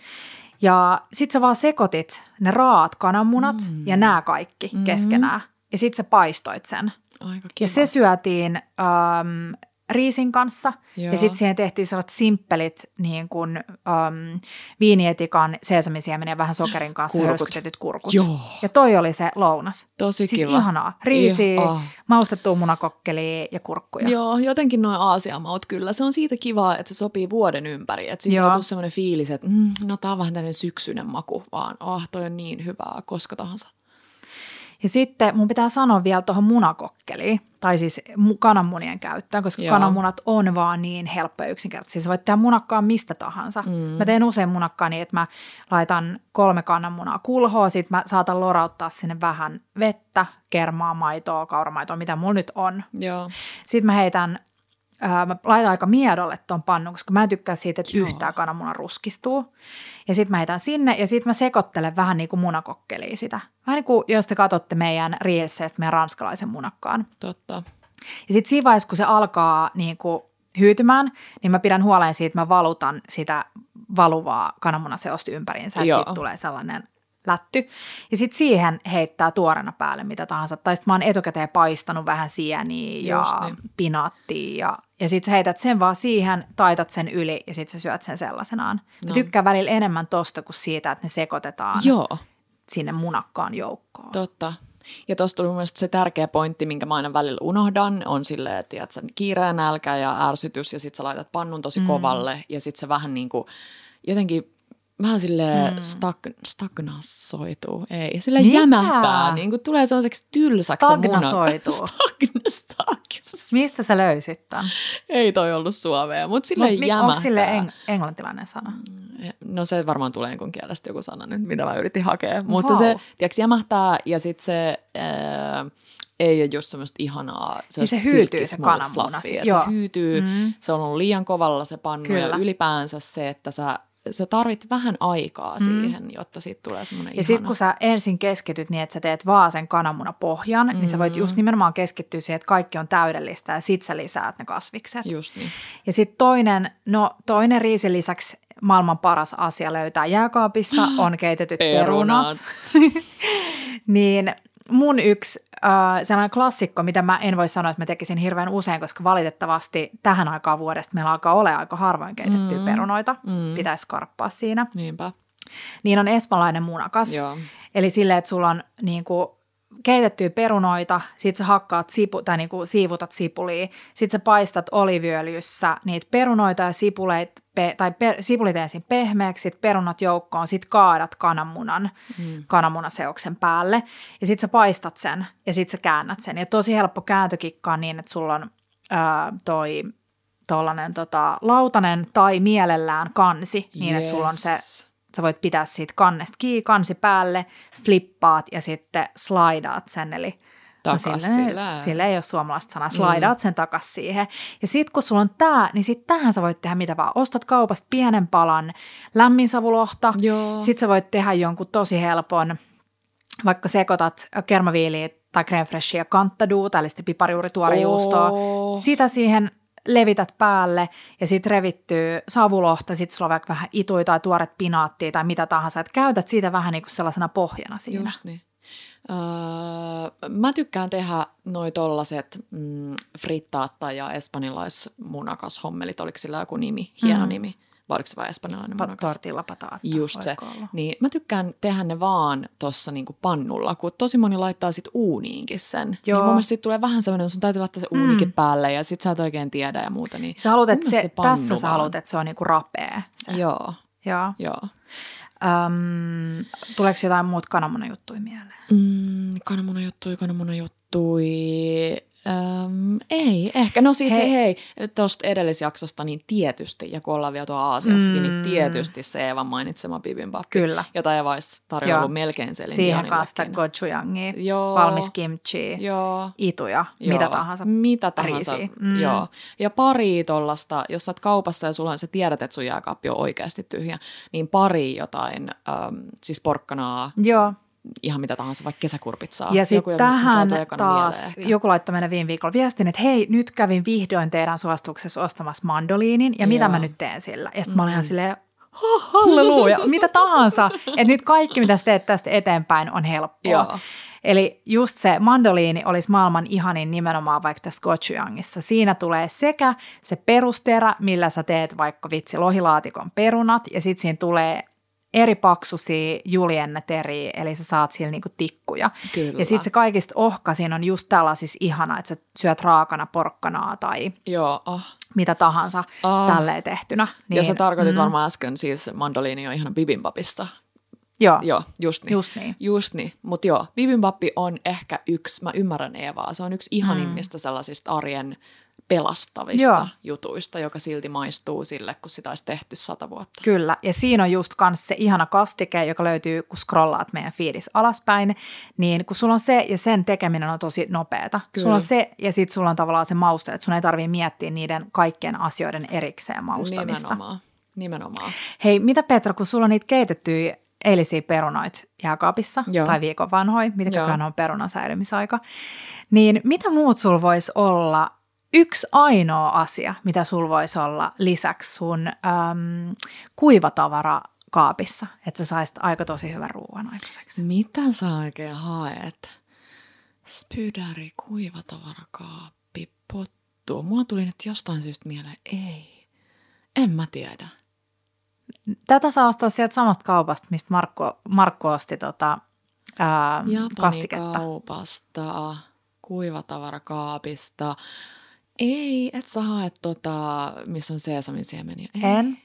Ja sitten sä vaan sekoitit ne raat kananmunat mm. ja nämä kaikki mm. keskenään. Ja sitten sä paistoit sen. Aika kiva. Ja se syötiin äm, riisin kanssa. Joo. Ja sitten siihen tehtiin sellaiset simppelit niin kuin äm, viinietikan, seesamisiemenen ja vähän sokerin kanssa Kurkut. hörskytetyt kurkut. Joo. Ja toi oli se lounas. Tosi Siis kiva. ihanaa. Riisiä, Ihan- ah. maustettua munakokkelia ja kurkkuja. Joo, jotenkin noin aasiamaut kyllä. Se on siitä kivaa, että se sopii vuoden ympäri. Että siitä tule semmoinen fiilis, että mm, no tää on vähän tämmöinen syksyinen maku, vaan ah, toi on niin hyvää koska tahansa. Ja sitten mun pitää sanoa vielä tuohon munakokkeliin, tai siis mu- kananmunien käyttöön, koska Joo. Kananmunat on vaan niin helppoja ja yksinkertaisia. Sä voit tehdä munakkaan mistä tahansa. Mm. Mä teen usein munakkaa niin, että mä laitan kolme kananmunaa kulhoa, sit mä saatan lorauttaa sinne vähän vettä, kermaa, maitoa, kauramaitoa, mitä mulla nyt on. Joo. Sitten mä heitän, ää, mä laitan aika miedolle ton pannun, koska mä en tykkää siitä, että Joo. yhtään kananmuna ruskistuu. Ja sitten mä heitän sinne ja sitten mä sekoittelen vähän niin kuin munakokkeliin sitä. Vähän niin kuin jos te katsotte meidän Reelsseistä meidän ranskalaisen munakkaan. Totta. Ja sitten siinä vaiheessa, kun se alkaa niin kuin hyytymään, niin mä pidän huolen siitä, että mä valutan sitä valuvaa kananmunaseosta ympäriinsä, että siitä tulee sellainen lätty. Ja sitten siihen heittää tuorena päälle mitä tahansa. Tai sitten mä oon etukäteen paistanut vähän sieniä Just ja niin. pinaattia. Ja, ja sitten sä heität sen vaan siihen, taitat sen yli ja sitten sä syöt sen sellaisenaan. Mä No. tykkään välillä enemmän tosta kuin siitä, että ne sekoitetaan Joo, sinne munakkaan joukkoon. totta. Ja tuossa tuli mun mielestä se tärkeä pointti, minkä mä aina välillä unohdan, on silleen, että tiedät, sä, kiire ja nälkä ja ärsytys ja sit sä laitat pannun tosi mm. kovalle ja sit se vähän niin kuin jotenkin vähän silleen mm. stag- stagnasoituu, ei, sille Mitä? jämähtää, niin kuin tulee sellaiseksi tylsäksi. Stagnasoituu. Stagna, stag- Mistä sä löysit tämän? Ei toi ollut suomea, mutta sille Mut jämähtää. Onko sille eng- englantilainen sana? No se varmaan tulee jonkun kielestä joku sana nyt, mitä mä yritin hakea. Mutta Vau. se, tiedätkö, jämähtää ja sitten se ää, ei ole just semmoista ihanaa, se, Niin se hyytyy se smooth kananmuna fluffy, si- että joo. Se hyytyy, Mm. se on ollut liian kovalla se pannu ja Kyllä. ylipäänsä se, että sä, sä tarvit vähän aikaa siihen, jotta siitä tulee semmoinen Mm. Ja sitten kun sä ensin keskityt niin, että sä teet vaan sen kananmunapohjan, mm. niin sä voit just nimenomaan keskittyä siihen, että kaikki on täydellistä ja sit sä lisäät ne kasvikset. Just niin. Ja sitten toinen, no toinen riisin lisäksi maailman paras asia löytää jääkaapista on keitetyt perunat. Perunat. niin mun yksi äh, sellainen klassikko, mitä mä en voi sanoa, että mä tekisin hirveän usein, koska valitettavasti tähän aikaan vuodesta meillä alkaa olla aika harvoin keitettyä mm. perunoita. Mm. Pitäisi skarppaa siinä. Niinpä. Niin on espanjalainen munakas. Joo. Eli silleen, että sulla on niin kuin, keitettyjä perunoita, sit sä hakkaat sipu, tai niin kuin, siivutat sipulia, sit sä paistat oliviöljyssä niitä perunoita ja sipuleit, pe, tai pe, sipulit ensin pehmeäksi, sit perunat joukkoon, sit kaadat kananmunan, mm. kananmunaseoksen päälle ja sit sä paistat sen ja sit sä käännät sen. Ja tosi helppo kääntökikka on niin, että sulla on ää, toi tollanen tota, lautanen tai mielellään kansi, niin että sulla on se Yes. Sä voit pitää siitä kannesta kiinni, kansi päälle, flippaat ja sitten slidaat sen, eli Takas no sillä. ei ole suomalaista sanaa, slidaat sen takas siihen. Ja sitten kun sulla on tää, niin sitten tähän sä voit tehdä mitä vaan. Ostat kaupasta pienen palan lämminsavulohta, Joo. sitten sä voit tehdä jonkun tosi helpon, vaikka sekoitat kermaviiliä tai creme freshia kanttaduuta, eli sitten piparijuurituorejuustoa, Oo. sitä siihen levität päälle ja sitten revittyy savulohta, sitten sulla on vaikka vähän ituja tai tuoret pinaattia tai mitä tahansa, että käytät siitä vähän niin kuin sellaisena pohjana siinä. Just niin. Öö, mä tykkään tehdä noi tollaset mm, frittaatta ja espanjalaismunakashommelit. Oliko sillä joku nimi, hieno Mm. nimi? Vai oliko se vain espanjalainen Pa- munakas? tortilla pataatta. Just se. ollut? Niin mä tykkään tehdä ne vaan tuossa niinku pannulla, kun tosi moni laittaa sit uuniinkin sen. Joo. Niin mun mielestä sit tulee vähän semmoinen, sun täytyy laittaa se Mm. uunikin päälle ja sit sä et oikein tiedä ja muuta. Niin Sä haluat, että se, pannu tässä sä haluat, että se on niinku rapea. Se. Joo, Joo. joo. Öm, tuleeko jotain muut kananmunan juttuja mieleen? Mm, kananmunajuttui, kananmunajuttui. Öm, ei, ehkä. No siis hei, hei tuosta edellisjaksosta niin tietysti, ja kun ollaan vielä tuolla Aasiassakin, niin Mm. niin tietysti se Eevan mainitsema bibimbap, Kyllä. jota olisi tarjollut Joo. melkein Selin Siihen kanssa gochujangia, Joo. valmis kimchi, Joo. ituja, Joo, mitä tahansa. Mitä tahansa, riisiä. Mm. joo. Ja pari tollasta, jos sä oot kaupassa ja sulla on, sä tiedät, että sun jääkaappi on oikeasti tyhjä, niin pari jotain, äm, siis porkkanaa, Joo, ihan mitä tahansa, vaikka kesäkurpitsaa. Ja sitten Joku, tähän taas joku laittoi meille viime viikolla viestin, että hei, nyt kävin vihdoin teidän suosituksessa ostamassa mandoliinin ja mitä Joo. mä nyt teen sillä? Ja sitten mä olin ihan silleen, "Ha, halleluja, mitä tahansa. Että nyt kaikki, mitä sä teet tästä eteenpäin, on helppoa. Joo. Eli just se mandoliini olisi maailman ihanin nimenomaan vaikka tässä gochujangissa. Siinä tulee sekä se perusterä, millä sä teet vaikka vitsi lohilaatikon perunat, ja sitten siinä tulee eri paksuisia juljenneteriä, eli sä saat sillä niinku tikkuja. Kyllä. Ja sitten se kaikista ohka siinä on just tällaisissa ihana, että sä syöt raakana porkkanaa tai Joo, oh. mitä tahansa Ah. tälleen tehtynä. Niin, ja sä tarkoitit mm. varmaan äsken siis mandoliini on ihan bibimbapista. Joo, Joo, just niin. just niin. Just niin, mutta joo, bibimbappi on ehkä yksi, mä ymmärrän Eevaa, se on yksi ihanimmista mm. sellaisista arjen pelastavista Joo. jutuista, joka silti maistuu sille, kun sitä olisi tehty sata vuotta. Kyllä, ja siinä on just kans se ihana kastike, joka löytyy, kun scrollaat meidän feedis alaspäin, niin kun sulla on se ja sen tekeminen on tosi nopeeta. Kyllä. Sulla on se ja sitten sulla on tavallaan se mauste, että sun ei tarvitse miettiä niiden kaikkien asioiden erikseen maustamista. Nimenomaan, nimenomaan. Hei, mitä Petra, kun sulla on niitä keitettyjä eilisiä perunoita jääkaapissa Joo. tai viikon vanhoja, mitäköhän on perunan säilymisaika, niin mitä muut sul voisi olla yksi ainoa asia, mitä sul voisi olla lisäksi sun äm, kuivatavara kaapissa, että sä saisit aika tosi hyvän ruoan aikaiseksi. Mitä sä oikein haet? Spydäri, kuivatarakaappi, pottu. Mulla tuli nyt jostain syystä mieleen, ei. En mä tiedä. Tätä saa ostaa sieltä samasta kaupasta, mistä Markku, Markku osti tota, ää, kastiketta. Japanikaupasta, kuivatavarakaapista. Ei, et sä hae tota, missä on seesamin siemeniä. Ei. En.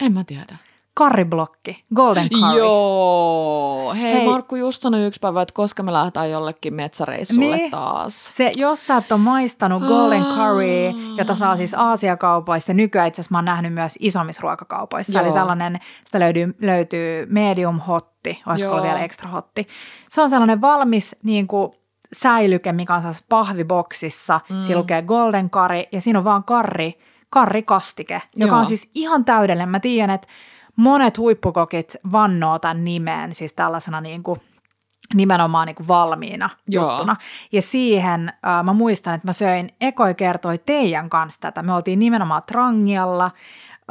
En mä tiedä. Karriblokki, golden curry. Joo. Hei, Hei. Markku just sanoi yksi päivä, että koska me lähdetään jollekin metsäreissulle Niin. taas. Se, jos sä et ole maistanut golden Aa. curry, jota saa siis Aasiakaupoista, nykyään itse asiassa mä oon nähnyt myös isommissa ruokakaupoissa, Joo. eli tällainen, sitä löytyy, löytyy medium hotti, olisiko Joo. vielä extra hotti. Se on sellainen valmis niin kuin, säilyke, mikä on sellaisessa pahviboksissa, mm. siinä lukee golden curry, ja siinä on vaan karri, karrikastike, joka Joo. on siis ihan täydellinen. Mä tiedän, että monet huippukokit vannoo tämän nimeen, siis tällaisena niin kuin, nimenomaan niin kuin valmiina Joo. juttuna. Ja siihen äh, mä muistan, että mä söin ekoi kertoi teidän kanssa tätä. Me oltiin nimenomaan Trangialla,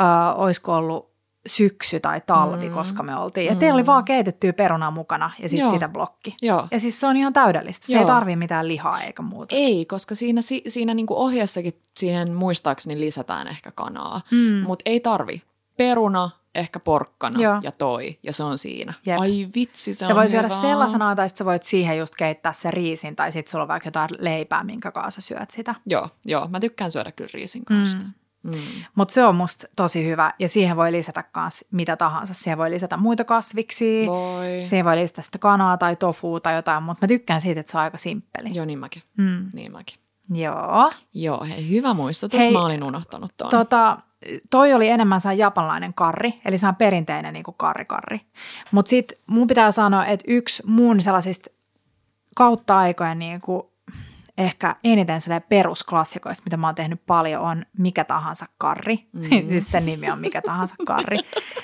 äh, olisiko ollut syksy tai talvi, mm. koska me oltiin. Ja mm. teillä oli vaan keitettyä perunaa mukana ja sitten sitä blokki. Joo. Ja siis se on ihan täydellistä. Se ei Joo. tarvii mitään lihaa eikä muuta. Ei, koska siinä, si- siinä niinku ohjeessakin siihen muistaakseni lisätään ehkä kanaa, mm. mutta ei tarvi. Peruna, ehkä porkkana Joo. ja toi, ja se on siinä. Jep. Ai vitsi, se, Se on voi syödä sellaisena, tai sitten sä voit siihen just keittää se riisin, tai sitten sulla on vaikka jotain leipää, minkä kanssa sä syöt sitä. Joo, joo, mä tykkään syödä kyllä riisin kanssa. Mm. Mm. Mutta se on musta tosi hyvä, ja siihen voi lisätä kans mitä tahansa. Siihen voi lisätä muita kasviksia, Voi. siihen voi lisätä sitä kanaa tai tofua tai jotain, mutta mä tykkään siitä, että se on aika simppeli. Joo, niin mäkin. Mm. Niin mäkin. Joo. Joo, hei, hyvä muistutus. Hei, Mä olin unohtanut tuon. Tota, toi oli enemmän se japanlainen karri, eli se on perinteinen niin karri-karri. Mutta sitten mun pitää sanoa, että yksi mun sellaisista kautta aikojen niin kuin ehkä eniten perusklassikoista, mitä mä oon tehnyt paljon, on mikä tahansa karri. Mm. siis sen nimi on mikä tahansa karri.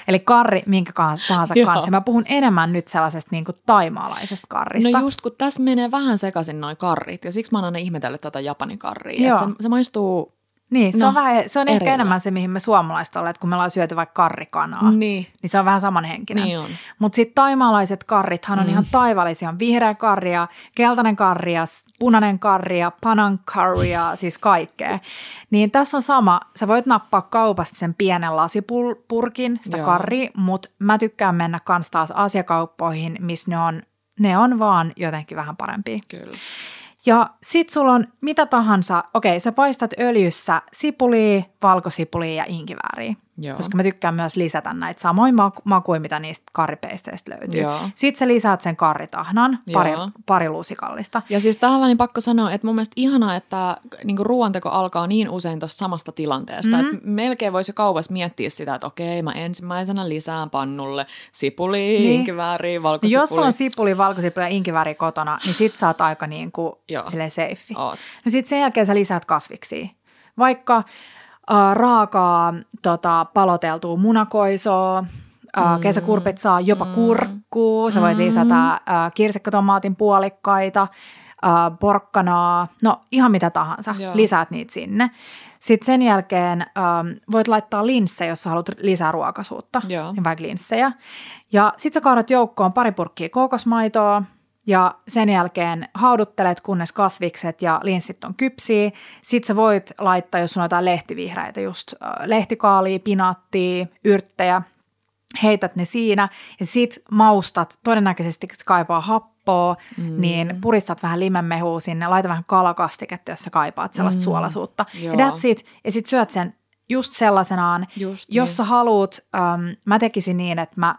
Eli karri minkä tahansa kanssa. Mä puhun enemmän nyt sellaisesta niin kuin taimaalaisesta karrista. No just kun tässä menee vähän sekaisin noin karrit, ja siksi mä oon aina ihmetellyt tätä Japanin karria. Se, se maistuu... Niin, se No, on, vähän, se on ehkä erillä. enemmän se, mihin me suomalaiset olleet, kun me ollaan syöty vaikka karrikanaa. Niin. Niin se on vähän samanhenkinen. Niin. Mutta sitten taimaalaiset karrithan on mm. ihan taivaallisia. On vihreä karria, keltainen karria, punainen karria, panan karria, siis kaikkea. Niin tässä on sama. Sä voit nappaa kaupasta sen pienen lasipurkin, sitä Joo. karria, mutta mä tykkään mennä kans taas asiakauppoihin, missä ne on, ne on vaan jotenkin vähän parempia. Kyllä. Ja sit sulla on mitä tahansa, okei, sä paistat öljyssä sipulia, valkosipulia ja inkivääriä. Joo. koska mä tykkään myös lisätä näitä samoin maku- makuja, mitä niistä karripeisteistä löytyy. Joo. Sitten sä lisäät sen karritahnan, pari, Joo. pari lusikallista. Ja siis tähän väliin pakko sanoa, että mun mielestä ihanaa, että niinku ruoanteko alkaa niin usein tuosta samasta tilanteesta. Mm-hmm. Että melkein voisi jo kaupassa miettiä sitä, että okei, mä ensimmäisenä lisään pannulle sipuli, Niin. inkivääriä, No valkosipuli. jos sulla on sipuli, valkosipuli ja inkiväri kotona, niin sit sä oot aika niin kuin silleen safe. Oot. No sitten sen jälkeen sä lisäät kasviksia. Vaikka äh, raakaa tota, paloteltua munakoisoa, Mm. kesäkurpit saa jopa kurkkuu, sä voit lisätä äh, kirsikkatomaatin puolikkaita, äh, porkkanaa, no ihan mitä tahansa, Joo. lisäät niitä sinne. Sitten sen jälkeen ähm, voit laittaa linssejä, jos sä haluat lisää ruokaisuutta, Joo. niin vaikka linssejä. Ja sitten sä kaadat joukkoon pari purkkia kookosmaitoa, ja sen jälkeen hauduttelet, kunnes kasvikset ja linssit on kypsiä. Sitten sä voit laittaa, jos on jotain lehtivihreitä, just lehtikaalia, pinaattia, yrttejä, heität ne siinä ja sit maustat, todennäköisesti se kaipaa happoa, mm. niin puristat vähän limenmehua sinne, laita vähän kalakastiketta, jos sä kaipaat sellaista mm. suolaisuutta. Joo. Ja that's it. Ja sit syöt sen just sellaisenaan. Just jos niin. sä haluut, ähm, mä tekisin niin, että mä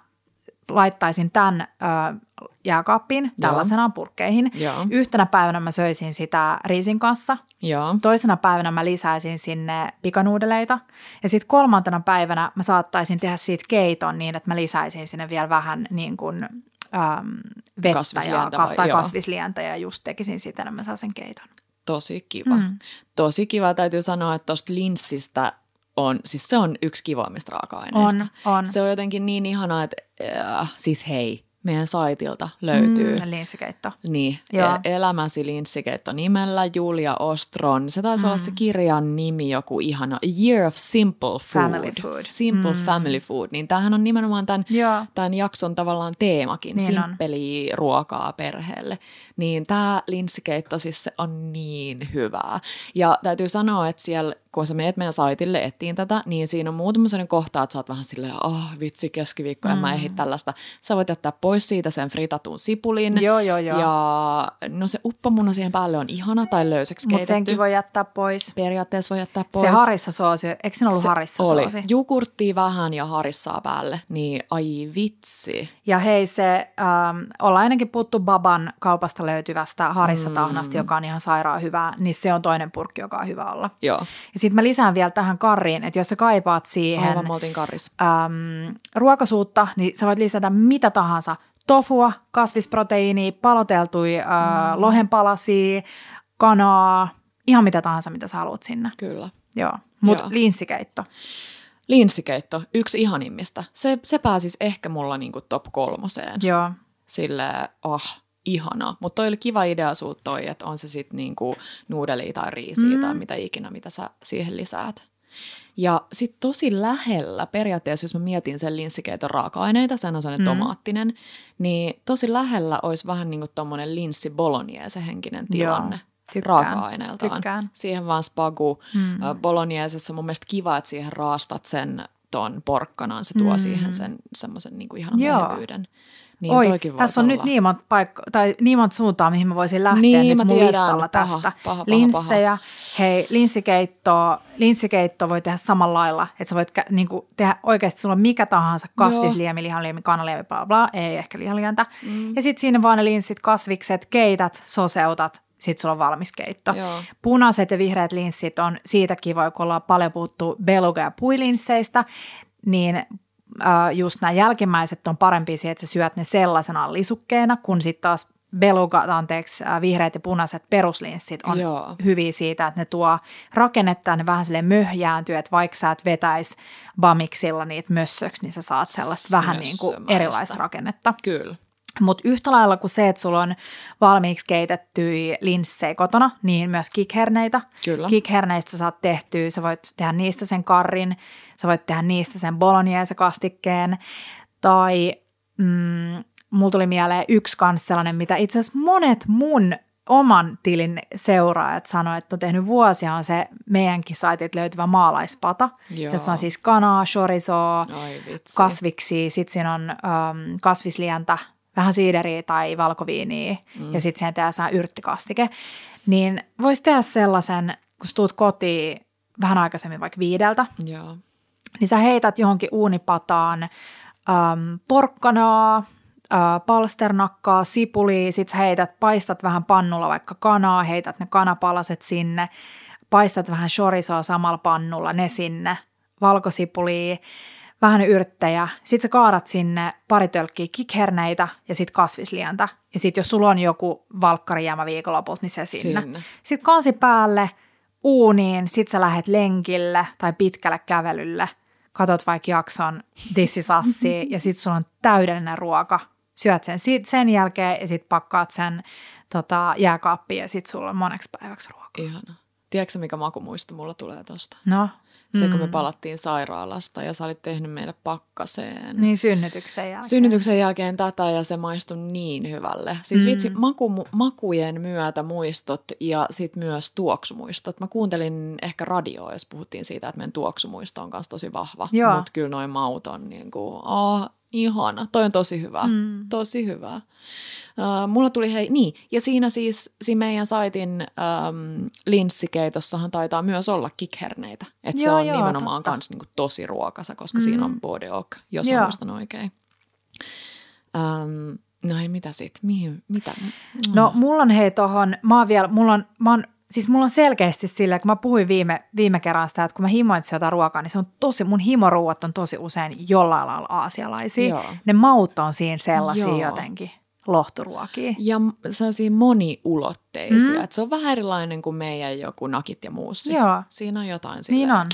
laittaisin tämän äh, jääkaappiin tällaisenaan purkkeihin. Joo. Yhtenä päivänä mä söisin sitä riisin kanssa. Joo. Toisena päivänä mä lisäisin sinne pikanuudeleita. Ja sitten kolmantena päivänä mä saattaisin tehdä siitä keiton niin, että mä lisäisin sinne vielä vähän niin kuin äm, vettä ja Kasvislientä kas, vai- tai joo. kasvislientä ja just tekisin siten, että mä saan sen keiton. Tosi kiva. Mm. Mm. Tosi kiva. Täytyy sanoa, että tuosta linssistä on, siis se on yksi kivoimmista raaka-aineista. On, on. Se on jotenkin niin ihanaa, että äh, siis hei, meidän saitilta löytyy. Mm, linssikeitto. Niin, Joo. e- Elämäsi linssikeitto nimellä Julia Ostron. Se taisi mm. olla se kirjan nimi joku ihana A Year of Simple Food. Family food. Simple mm. Family Food. Niin tämähän on nimenomaan tämän, Joo. tämän jakson tavallaan teemakin. Niin on. Simppeliä ruokaa perheelle. Niin tämä linssikeitto siis se on niin hyvää. Ja täytyy sanoa, että siellä kun sä meet meidän saitille etsiin tätä, niin siinä on muutama sellainen kohta, että sä oot vähän silleen, ah oh, vitsi keskiviikko, en mä ehdi tällaista. Sä voit jättää pois siitä sen fritatun sipulin. Joo, joo, joo. Ja no se uppamuna siihen päälle on ihana tai löysäksi Mutta senkin voi jättää pois. Periaatteessa voi jättää pois. Se harissa soosi, eikö siinä ollut harissa oli. soosi? Jogurttia vähän ja harissaa päälle, niin ai vitsi. Ja hei, se ähm, ollaan ainakin puhuttu Baban kaupasta löytyvästä harissatahnasta, mm. joka on ihan sairaan hyvää, niin se on toinen purkki, joka on hyvä olla. Joo, Ja sitten mä lisään vielä tähän karriin, että jos sä kaipaat siihen aivan äm, ruokasuutta, niin sä voit lisätä mitä tahansa. Tofua, kasvisproteiinia, paloteltuja äh, Mm. lohenpalasia, kanaa, ihan mitä tahansa, mitä sä haluat sinne. Kyllä. Joo, mutta linssikeitto. Linssikeitto, yksi ihanimmista. Se, se pääsisi ehkä mulla niinku top kolmoseen. Joo, Sille, ah, ihana. Mutta toi oli kiva idea sulta toi, että on se sitten niinku nuudelia tai riisiä mm. tai mitä ikinä, mitä sä siihen lisäät. Ja sitten tosi lähellä, periaatteessa jos mä mietin sen linssikeiton raaka-aineita, sen on sellainen mm. tomaattinen, niin tosi lähellä olisi vähän niin kuin tommonen linssi bolognese henkinen tilanne. tykkään, raaka-aineeltaan. tykkään. Siihen vaan spagu. Mm. Bolognesessa mun mielestä kiva, että siihen raastat sen ton porkkanan, se tuo mm. siihen sen semmoisen niin ihanan Joo. mehevyyden. Niin Oi, tässä on olla. nyt niin monta, paikka, tai niin monta suuntaa, mihin mä voisin lähteä Niin, nyt mä mun tiedän. listalla Paha, tästä. paha, paha, Linssejä, hei, linssikeitto, linssikeitto voi tehdä samalla lailla, että sä voit kä- niinku, tehdä oikeasti, sulla on mikä tahansa kasvisliemi, lihanliemi, kanaliemi, bla bla, ei ehkä lihanlientä. Mm. Ja sitten siinä vaan ne linssit, kasvikset, keität, soseutat, sitten sulla on valmis keitto. Joo. Punaiset ja vihreät linssit on siitä kivoja, kun ollaan paljon puhuttu beluga- ja puilinsseistä, niin äh, just nämä jälkimmäiset on parempi siihen, että sä syöt ne sellaisena lisukkeena, kun sitten taas beluga, anteeksi, äh, vihreät ja punaiset peruslinssit on Joo. hyviä siitä, että ne tuo rakennetta, ne vähän sille möhjääntyy, että vaikka sä et vetäisi bamiksilla niitä mössöksi, niin sä saat sellaista vähän niin kuin erilaista rakennetta. Kyllä. Mutta yhtä lailla kuin se, että sulla on valmiiksi keitettyjä linssejä kotona, niin myös kikherneitä. Kyllä. Kikherneistä sä saat tehtyä, sä voit tehdä niistä sen karrin, sä voit tehdä niistä sen bolognese-kastikkeen. Tai mm, mulla tuli mieleen yksi kans sellainen, mitä itse asiassa monet mun oman tilin seuraajat sanoi, että on tehnyt vuosia, on se meidänkin saitit löytyvä maalaispata, Joo. jossa on siis kanaa, chorizoa, kasviksi, sitten siinä on äm, kasvislientä, vähän siideriä tai valkoviiniä mm. ja sitten siihen tehdään yrttikastike. Niin voisi tehdä sellaisen, kun sä tuut kotiin vähän aikaisemmin vaikka viideltä, Joo. niin sä heität johonkin uunipataan äm, porkkanaa, äh, palsternakkaa, sipulia, sit sä heität, paistat vähän pannulla vaikka kanaa, heität ne kanapalaset sinne, paistat vähän chorizoa samalla pannulla, ne sinne, valkosipulia, vähän yrttejä, sit sä kaadat sinne pari tölkkiä kikherneitä ja sit kasvislientä. Ja sit jos sulla on joku valkkarijäämä viikonlopulta, niin se sinne. sinne. Sitten kansi päälle, uuniin, sit sä lähet lenkille tai pitkälle kävelylle, katot vaikka jakson tissisassi ja sit sulla on täydellinen ruoka. Syöt sen sit, sen jälkeen ja sit pakkaat sen tota, jääkaappiin ja sit sulla on moneksi päiväksi ruokaa. Ihana. Tiedätkö mikä makumuisto mulla tulee tosta? No. Se, mm. kun me mm. palattiin sairaalasta ja sä olit tehnyt meille pakkaseen. Niin, synnytyksen jälkeen. Synnytyksen jälkeen tätä ja se maistui niin hyvälle. Siis mm. vitsi, maku, makujen myötä muistot ja sitten myös tuoksumuistot. Mä kuuntelin ehkä radioa, jos puhuttiin siitä, että meidän tuoksumuisto on myös tosi vahva. Mutta kyllä noin maut on niin kuin, oh, ihana. Toi on tosi hyvä. Mm. Tosi hyvä. Uh, mulla tuli hei, niin, ja siinä siis siinä meidän saitin um, linssikeitossahan taitaa myös olla kikherneitä. Että se on joo, nimenomaan kans niinku tosi ruokasa, koska mm. siinä on bodeok, jos joo. mä muistan oikein. Um, no ei, mitä sit? Mihin, mitä? Mm. No mulla on hei tohon, mä oon vielä, mulla on, mä oon siis mulla on selkeästi sillä, kun mä puhuin viime, viime kerran sitä, että kun mä himoin jotain ruokaa, niin se on tosi, mun himoruuat on tosi usein jollain lailla aasialaisia. Joo. Ne maut on siinä sellaisia Joo. jotenkin lohturuokia. Ja sellaisia moniulotteisia. Mm. Että se on vähän erilainen kuin meidän joku nakit ja muussi. Joo. Siinä on jotain silleen. Niin on.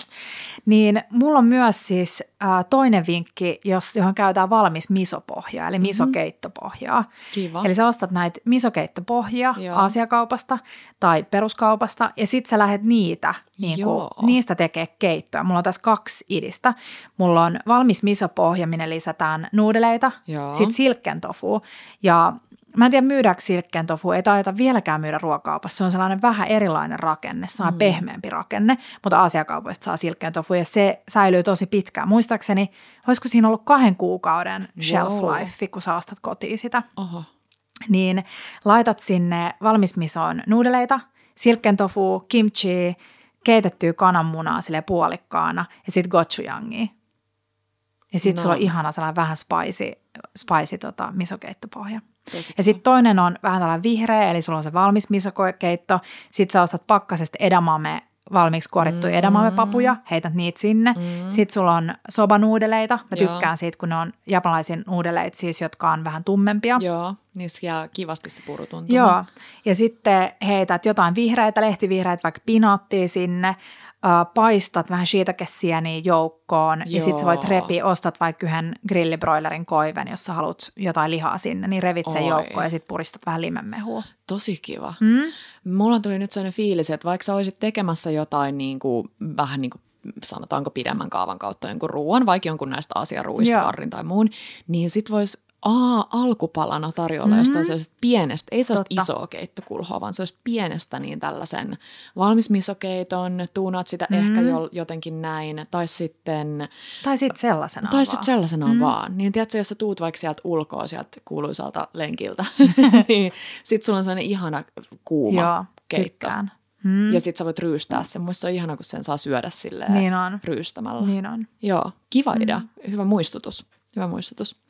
Niin mulla on myös siis äh, toinen vinkki, jos, johon käytetään valmis misopohjaa, eli mhm. misokeittopohjaa. Kiva. Eli sä ostat näitä misokeittopohjia Joo. Aasiakaupasta tai peruskaupasta, ja sit sä lähdet niitä, niin kuin, niistä tekee keittoa. Mulla on tässä kaksi idistä. Mulla on valmis misopohja, minne lisätään nuudeleita, sitten silkken tofu, ja Mä en tiedä myydäänkö silkkeen tofu, ei taida vieläkään myydä ruokaupassa. Se on sellainen vähän erilainen rakenne, se on mm. pehmeämpi rakenne, mutta asiakaupoista saa silkkeen tofu ja se säilyy tosi pitkään. Muistaakseni, olisiko siinä ollut kahden kuukauden shelf life, kun sä ostat kotiin sitä. Oho. Niin laitat sinne valmismisoon nuudeleita, silkkeen tofu, kimchi, keitettyä kananmunaa sille puolikkaana ja sitten gochujangia. Ja sitten no. sulla on ihana sellainen vähän spicy, spicy tota, misokeittopohja. Tosi ja sitten toinen on vähän tällainen vihreä, eli sulla on se valmis misokeitto. Sitten sä ostat pakkasesta edamame valmiiksi kuorittuja mm. edamame-papuja, heität niitä sinne. Mm. Sitten sulla on sobanuudeleita. Mä tykkään Joo. siitä, kun ne on japanilaisia nuudeleita siis, jotka on vähän tummempia. Joo, niissä jää kivasti se puru tuntuu. Joo, ja sitten heität jotain vihreitä, lehtivihreitä, vaikka pinaattia sinne paistat vähän shiitakesieniä joukkoon Joo. ja sitten sä voit repi, ostat vaikka yhden grillibroilerin koiven, jos sä haluat jotain lihaa sinne, niin revit sen joukkoon ja sitten puristat vähän limenmehua. Tosi kiva. Mm? Mulla tuli nyt sellainen fiilis, että vaikka sä olisit tekemässä jotain niin kuin, vähän niin kuin sanotaanko pidemmän kaavan kautta jonkun ruoan, vaikka jonkun näistä asiaruuista, karrin tai muun, niin sit voisi aa, alkupalana tarjolla mm-hmm. jostain sellaisesta pienestä, ei sellaista Totta. isoa keittokulhoa, vaan sellaista pienestä niin tällaisen valmis misokeiton, tuunaat sitä mm-hmm. ehkä jo, jotenkin näin, tai sitten... Tai sitten sellaisena Tai sitten sellaisena mm-hmm. vaan. Niin tiedätkö, jos sä tuut vaikka sieltä ulkoa, sieltä kuuluisalta lenkiltä, niin sit sulla on sellainen ihana kuuma Joo, keitto. Tykkään. Mm. Ja sit sä voit ryystää sen. Mun se on ihana, kun sen saa syödä silleen niin on. ryystämällä. Niin on. Joo, kiva idea. Mm. Hyvä muistutus. Hyvä muistutus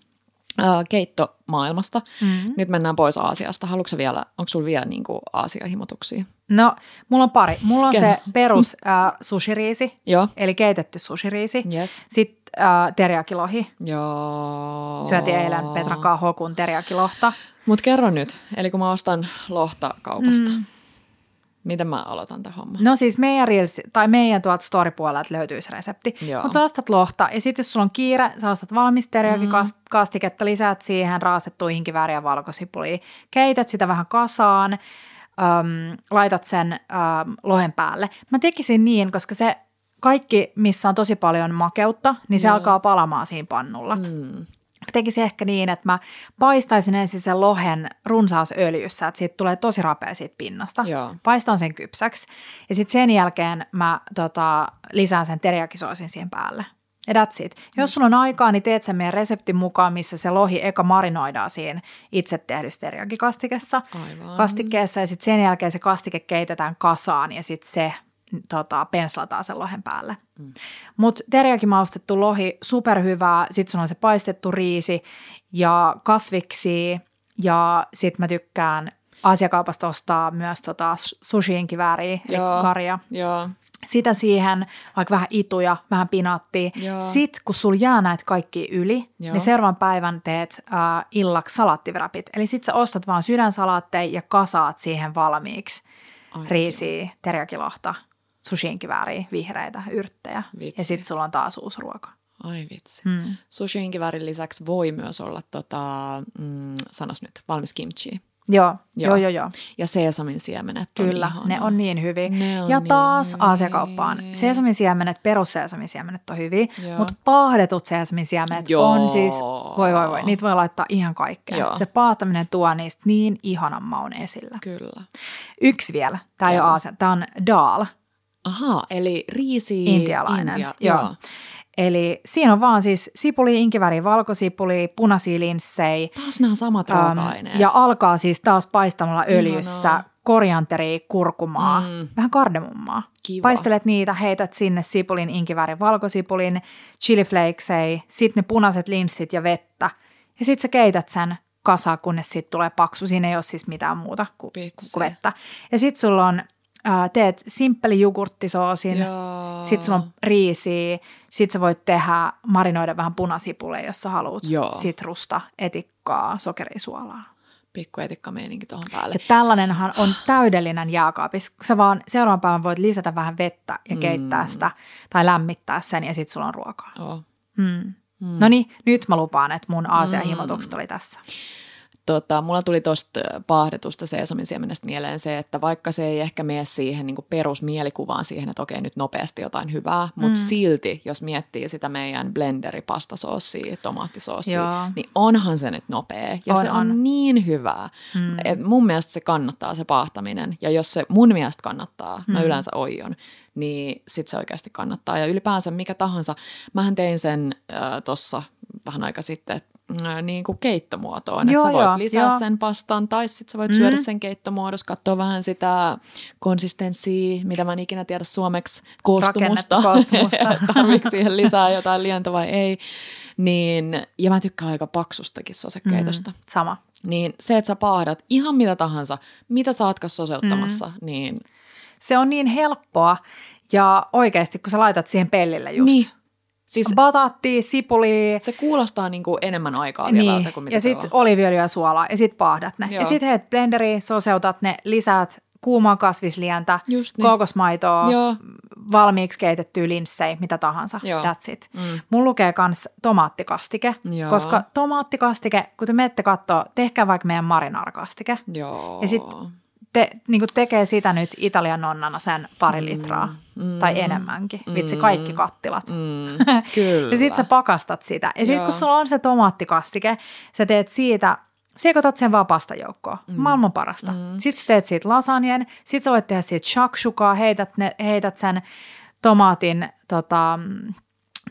äh, keittomaailmasta. Mm-hmm. Nyt mennään pois Aasiasta. Haluatko vielä, onko sulla vielä niin kuin Aasia-himotuksia? No, mulla on pari. Mulla on Ken? se perus äh, sushiriisi, Joo. eli keitetty sushiriisi. Yes. Sitten äh, teriakilohi. Joo. Syötiin eilen Petran Hokun teriakilohta. Mutta kerro nyt, eli kun mä ostan lohta kaupasta, mm. Miten mä aloitan tämän homman? No siis meidän, Reels, tai meidän tuolta story-puolelta löytyisi resepti. Mutta sä ostat lohta ja sitten jos sulla on kiire, sä ostat valmisteriakin mm. kastiketta, lisäät siihen raastettua inkivääriä ja valkosipulia. Keität sitä vähän kasaan, äm, laitat sen äm, lohen päälle. Mä tekisin niin, koska se kaikki, missä on tosi paljon makeutta, niin se Joo. alkaa palamaan siinä pannulla. Mm tekisin ehkä niin, että mä paistaisin ensin sen lohen runsaassa öljyssä, että siitä tulee tosi rapea siitä pinnasta. Joo. Paistan sen kypsäksi ja sitten sen jälkeen mä tota, lisään sen teriyakisoosin siihen päälle. Ja that's it. Jos sulla on aikaa, niin teet sen meidän reseptin mukaan, missä se lohi eka marinoidaan siinä itse tehdyssä teriyakikastikessa. Aivan. Kastikkeessa ja sitten sen jälkeen se kastike keitetään kasaan ja sitten se tota, penslataan sen lohen päälle. Mm. Mutta teriyaki maustettu lohi, superhyvää. Sitten sulla on se paistettu riisi ja kasviksi. Ja sitten mä tykkään asiakaupasta ostaa myös tota sushiin kivääriä, eli karja. Joo. Sitä siihen, vaikka vähän ituja, vähän pinaattia. Sitten kun sul jää näitä kaikki yli, Joo. niin seuraavan päivän teet äh, illaksi salaattivrapit. Eli sitten sä ostat vaan sydänsalaatteja ja kasaat siihen valmiiksi Ai, riisiä, terjakilohta, sushiin kivääriä, vihreitä, yrttejä. Vitsi. Ja sitten sulla on taas uusi ruoka. Ai vitsi. Hmm. Sushiin kiväärin lisäksi voi myös olla, tota, mm, sanos nyt, valmis kimchi. Joo, joo, joo, joo. Ja seesamin siemenet on Kyllä, ihana. ne on niin hyviä. On ja taas niin asiakauppaan. Seesamin siemenet, perusseesamin siemenet on hyviä, mutta paahdetut seesamin siemenet joo. on siis, voi voi voi, niitä voi laittaa ihan kaikkea. Joo. Se paahtaminen tuo niistä niin ihanan maun esillä. Kyllä. Yksi vielä, tämä ei ole Aasia, tämä on dal. Aha, eli riisi. Intialainen, Intia, joo. joo. Eli siinä on vaan siis sipuli, inkiväri, valkosipuli, punaisia linssejä. Taas nämä samat raaka-aineet. Ja alkaa siis taas paistamalla öljyssä Ihanaa. korianteri, kurkumaa, mm. vähän kardemummaa. Kiva. Paistelet niitä, heität sinne sipulin, inkivärin, valkosipulin, chiliflakesei, sitten ne punaiset linssit ja vettä. Ja sitten sä keität sen kasa, kunnes siitä tulee paksu. Siinä ei ole siis mitään muuta kuin, kuin vettä. Ja sitten sulla on äh, teet simppeli jogurttisoosin, sitten sulla on riisiä, sitten sä voit tehdä, marinoida vähän punasipuleja, jos sä haluat, Joo. sitrusta, etikkaa, sokerisuolaa. Pikku etikkameininki tuohon päälle. Ja tällainenhan on täydellinen jääkaapis. Sä vaan seuraavan päivän voit lisätä vähän vettä ja keittää mm. sitä tai lämmittää sen ja sitten sulla on ruokaa. Oh. Mm. Mm. No niin, nyt mä lupaan, että mun Aasia-himotukset mm. oli tässä. Tota, mulla tuli tuosta paahdetusta seesamin siemenestä mieleen se, että vaikka se ei ehkä mene siihen niin perusmielikuvaan siihen, että okei nyt nopeasti jotain hyvää, mm. mutta silti jos miettii sitä meidän blenderipastasoosia, tomaattisoosia, Joo. niin onhan se nyt nopea ja on, se on, on niin hyvää. Mm. Et mun mielestä se kannattaa se paahtaminen ja jos se mun mielestä kannattaa, mm. mä yleensä oion, niin sit se oikeasti kannattaa. Ja ylipäänsä mikä tahansa, mähän tein sen äh, tuossa vähän aika sitten, että niin kuin keittomuotoon. Joo, että sä voit joo, lisää joo. sen pastan tai sitten sä voit mm. syödä sen keittomuodossa, katsoa vähän sitä konsistenssia, mitä mä en ikinä tiedä suomeksi, koostumusta. koostumusta. Tarvitsetko siihen lisää jotain lientä vai ei. Niin, ja mä tykkään aika paksustakin sosekeitosta. Mm, sama. Niin se, että sä paahdat ihan mitä tahansa, mitä sä ootkaan soseuttamassa, mm. niin... Se on niin helppoa ja oikeasti, kun sä laitat siihen pellille just. Niin Siis bataatti, sipuli. Se kuulostaa niinku enemmän aikaa niin. kuin mitä Ja sitten oliiviöljyä ja suolaa ja sitten paahdat ne. Joo. Ja sitten heet blenderi, soseutat ne, lisäät kuumaa kasvislientä, Just niin. kookosmaitoa, Joo. valmiiksi keitettyä linssejä, mitä tahansa. Joo. That's it. Mm. Mun lukee myös tomaattikastike, Joo. koska tomaattikastike, kun te menette katsoa, tehkää vaikka meidän marinarkastike. Joo. Ja sitten te, niin tekee sitä nyt Italian nonnana sen pari mm. litraa mm, tai enemmänkin. Mm, Vitsi, kaikki kattilat. Mm, kyllä. ja sitten sä pakastat sitä. Ja sitten kun sulla on se tomaattikastike, sä teet siitä, sekoitat sen vapaasta joukkoon. Mm. Maailman parasta. Mm. Sitten sä teet siitä lasanjen, sitten sä voit tehdä siitä shakshukaa, heität, ne, heität sen tomaatin tota,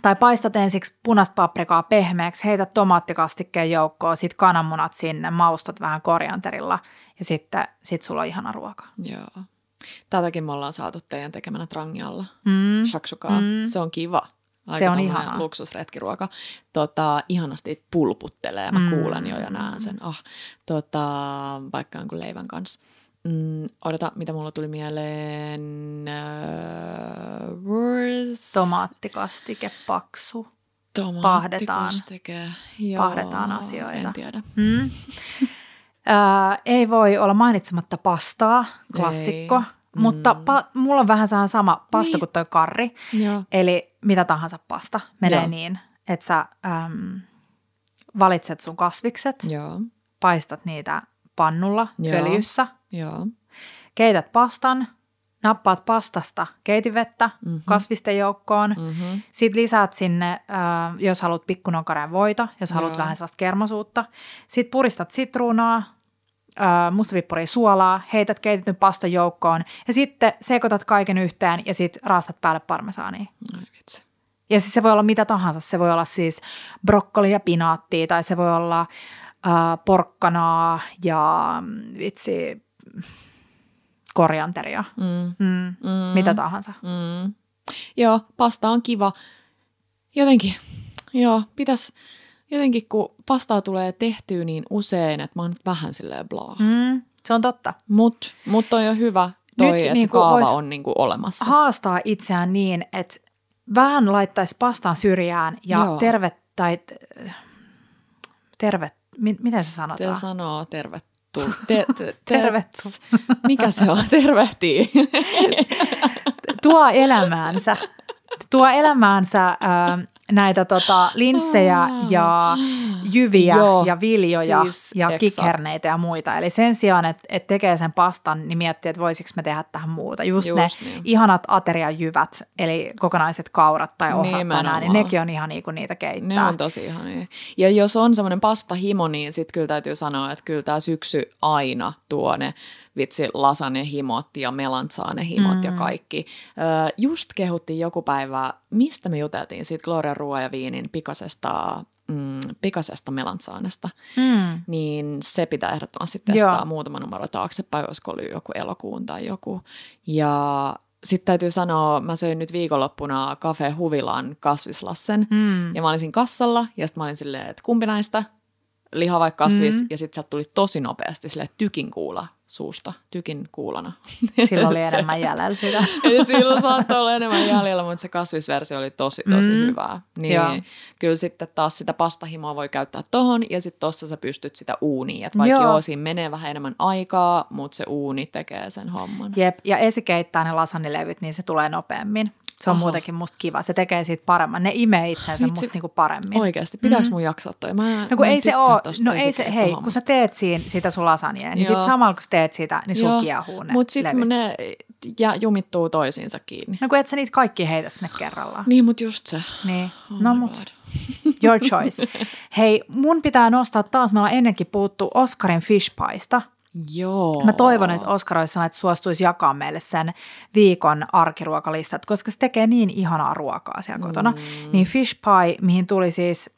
tai paistat ensiksi punaista paprikaa pehmeäksi, heität tomaattikastikkeen joukkoon, sitten kananmunat sinne, maustat vähän korianterilla ja sitten sit sulla on ihana ruoka. Joo. Tätäkin me ollaan saatu teidän tekemänä trangialla. Mm. Shakshukaa. Mm. Se on kiva. Aika se on ihana. luksusretkiruoka. Tota, ihanasti pulputtelee. Mä mm. kuulen jo ja näen sen. Oh, tota, vaikka jonkun leivän kanssa. Mm, odota, mitä mulla tuli mieleen. Uh, Tomaattikastike paksu. Tomaattikastike. Joo, pahdetaan asioita. En tiedä. Mm. Uh, ei voi olla mainitsematta pastaa, klassikko. Ei. Mutta mm. pa- mulla on vähän sama pasta niin. kuin toi karri. Joo. Eli mitä tahansa pasta menee Joo. niin, että sä äm, valitset sun kasvikset, Joo. paistat niitä pannulla, Joo. öljyssä, Joo. keität pastan, nappaat pastasta keitivettä mm-hmm. kasvisten joukkoon. Mm-hmm. Sitten lisäät sinne, äh, jos haluat pikkunonkareen voita, jos Joo. haluat vähän sellaista kermasuutta. Sitten puristat sitruunaa, äh, mustavippuria suolaa, heität keitetyn pastan joukkoon ja sitten sekoitat kaiken yhteen ja sitten raastat päälle parmesaania. Ai vitsi. Ja siis se voi olla mitä tahansa. Se voi olla siis brokkoli ja pinaattia tai se voi olla äh, porkkanaa ja mm, vitsi korianteria, Mm. mm. Mm. mitä tahansa. Mm. Joo, pasta on kiva. Jotenkin, joo, pitäisi, jotenkin kun pastaa tulee tehtyä niin usein, että mä oon nyt vähän silleen blaa. Mm. Se on totta. Mut, mut on jo hyvä toi, Nyt että niinku se kaava vois- on niinku olemassa. Haastaa itseään niin, että vähän laittaisi pastan syrjään ja Joo. terve, tai terve, mi, miten se Te sanotaan? sanoo tervetu. Te, te, Tervetu. Mikä se on? Tervehtii. tuo elämäänsä, tuo elämäänsä ää, näitä tota, linssejä ja jyviä Joo, ja viljoja siis ja exakt. kikherneitä ja muita. Eli sen sijaan, että, että tekee sen pastan, niin miettii, että voisiko me tehdä tähän muuta. Just, Just ne niin. ihanat ateriajyvät, eli kokonaiset kaurat tai ohrat tai niin nekin on ihan niin kuin niitä keittää. Ne on tosi ihania. Ja jos on semmoinen pastahimo, niin sitten kyllä täytyy sanoa, että kyllä tämä syksy aina tuo ne vitsi lasagne-himot ja melansaane-himot mm. ja kaikki. Ö, just kehuttiin joku päivä, mistä me juteltiin siitä Gloria Ruoa ja Viinin pikasesta, mm, pikasesta melansaanesta. Mm. Niin se pitää ehdottomasti testaa Joo. muutama numero taaksepäin, olisiko ollut joku elokuun tai joku. Ja sitten täytyy sanoa, mä söin nyt viikonloppuna Cafe Huvilan kasvislassen. Mm. Ja mä olisin kassalla ja sitten mä olin silleen, että kumpi näistä? Liha vai kasvis? Mm. Ja sitten sieltä tuli tosi nopeasti silleen tykin kuula suusta, tykin kuulana. Silloin oli enemmän jäljellä sitä. ja silloin saattoi olla enemmän jäljellä, mutta se kasvisversio oli tosi, tosi Mm. mm. hyvää. Niin Joo. kyllä sitten taas sitä pastahimoa voi käyttää tohon, ja sitten tossa sä pystyt sitä uuniin. Että vaikka Joo. joo. joo, siinä menee vähän enemmän aikaa, mutta se uuni tekee sen homman. Jep, ja esikeittää ne lasannilevyt, niin se tulee nopeammin. Se on Aha. muutenkin musta kiva. Se tekee siitä paremman. Ne imee itsensä Vitsi. musta niinku paremmin. Oikeasti, pitääkö mun jaksaa toi? Mä, No kun mä ei se oo, no ei se, hei, kun sä teet siinä, sitä sun lasagnea, niin sit samalla kun sä teet sitä, niin sun kiehuu ne Mutta sitten levyt. ne ja jumittuu toisiinsa kiinni. No kun et sä niitä kaikki heitä sinne kerrallaan. Niin, mutta just se. Niin, Oh no mut, God. your choice. Hei, mun pitää nostaa taas, me ollaan ennenkin puhuttu Oscarin fish pieista. Joo. Mä toivon, että Oskar olisi sanonut, että suostuisi jakaa meille sen viikon arkiruokalistat, koska se tekee niin ihanaa ruokaa siellä kotona. Mm. Niin fish pie, mihin tuli siis,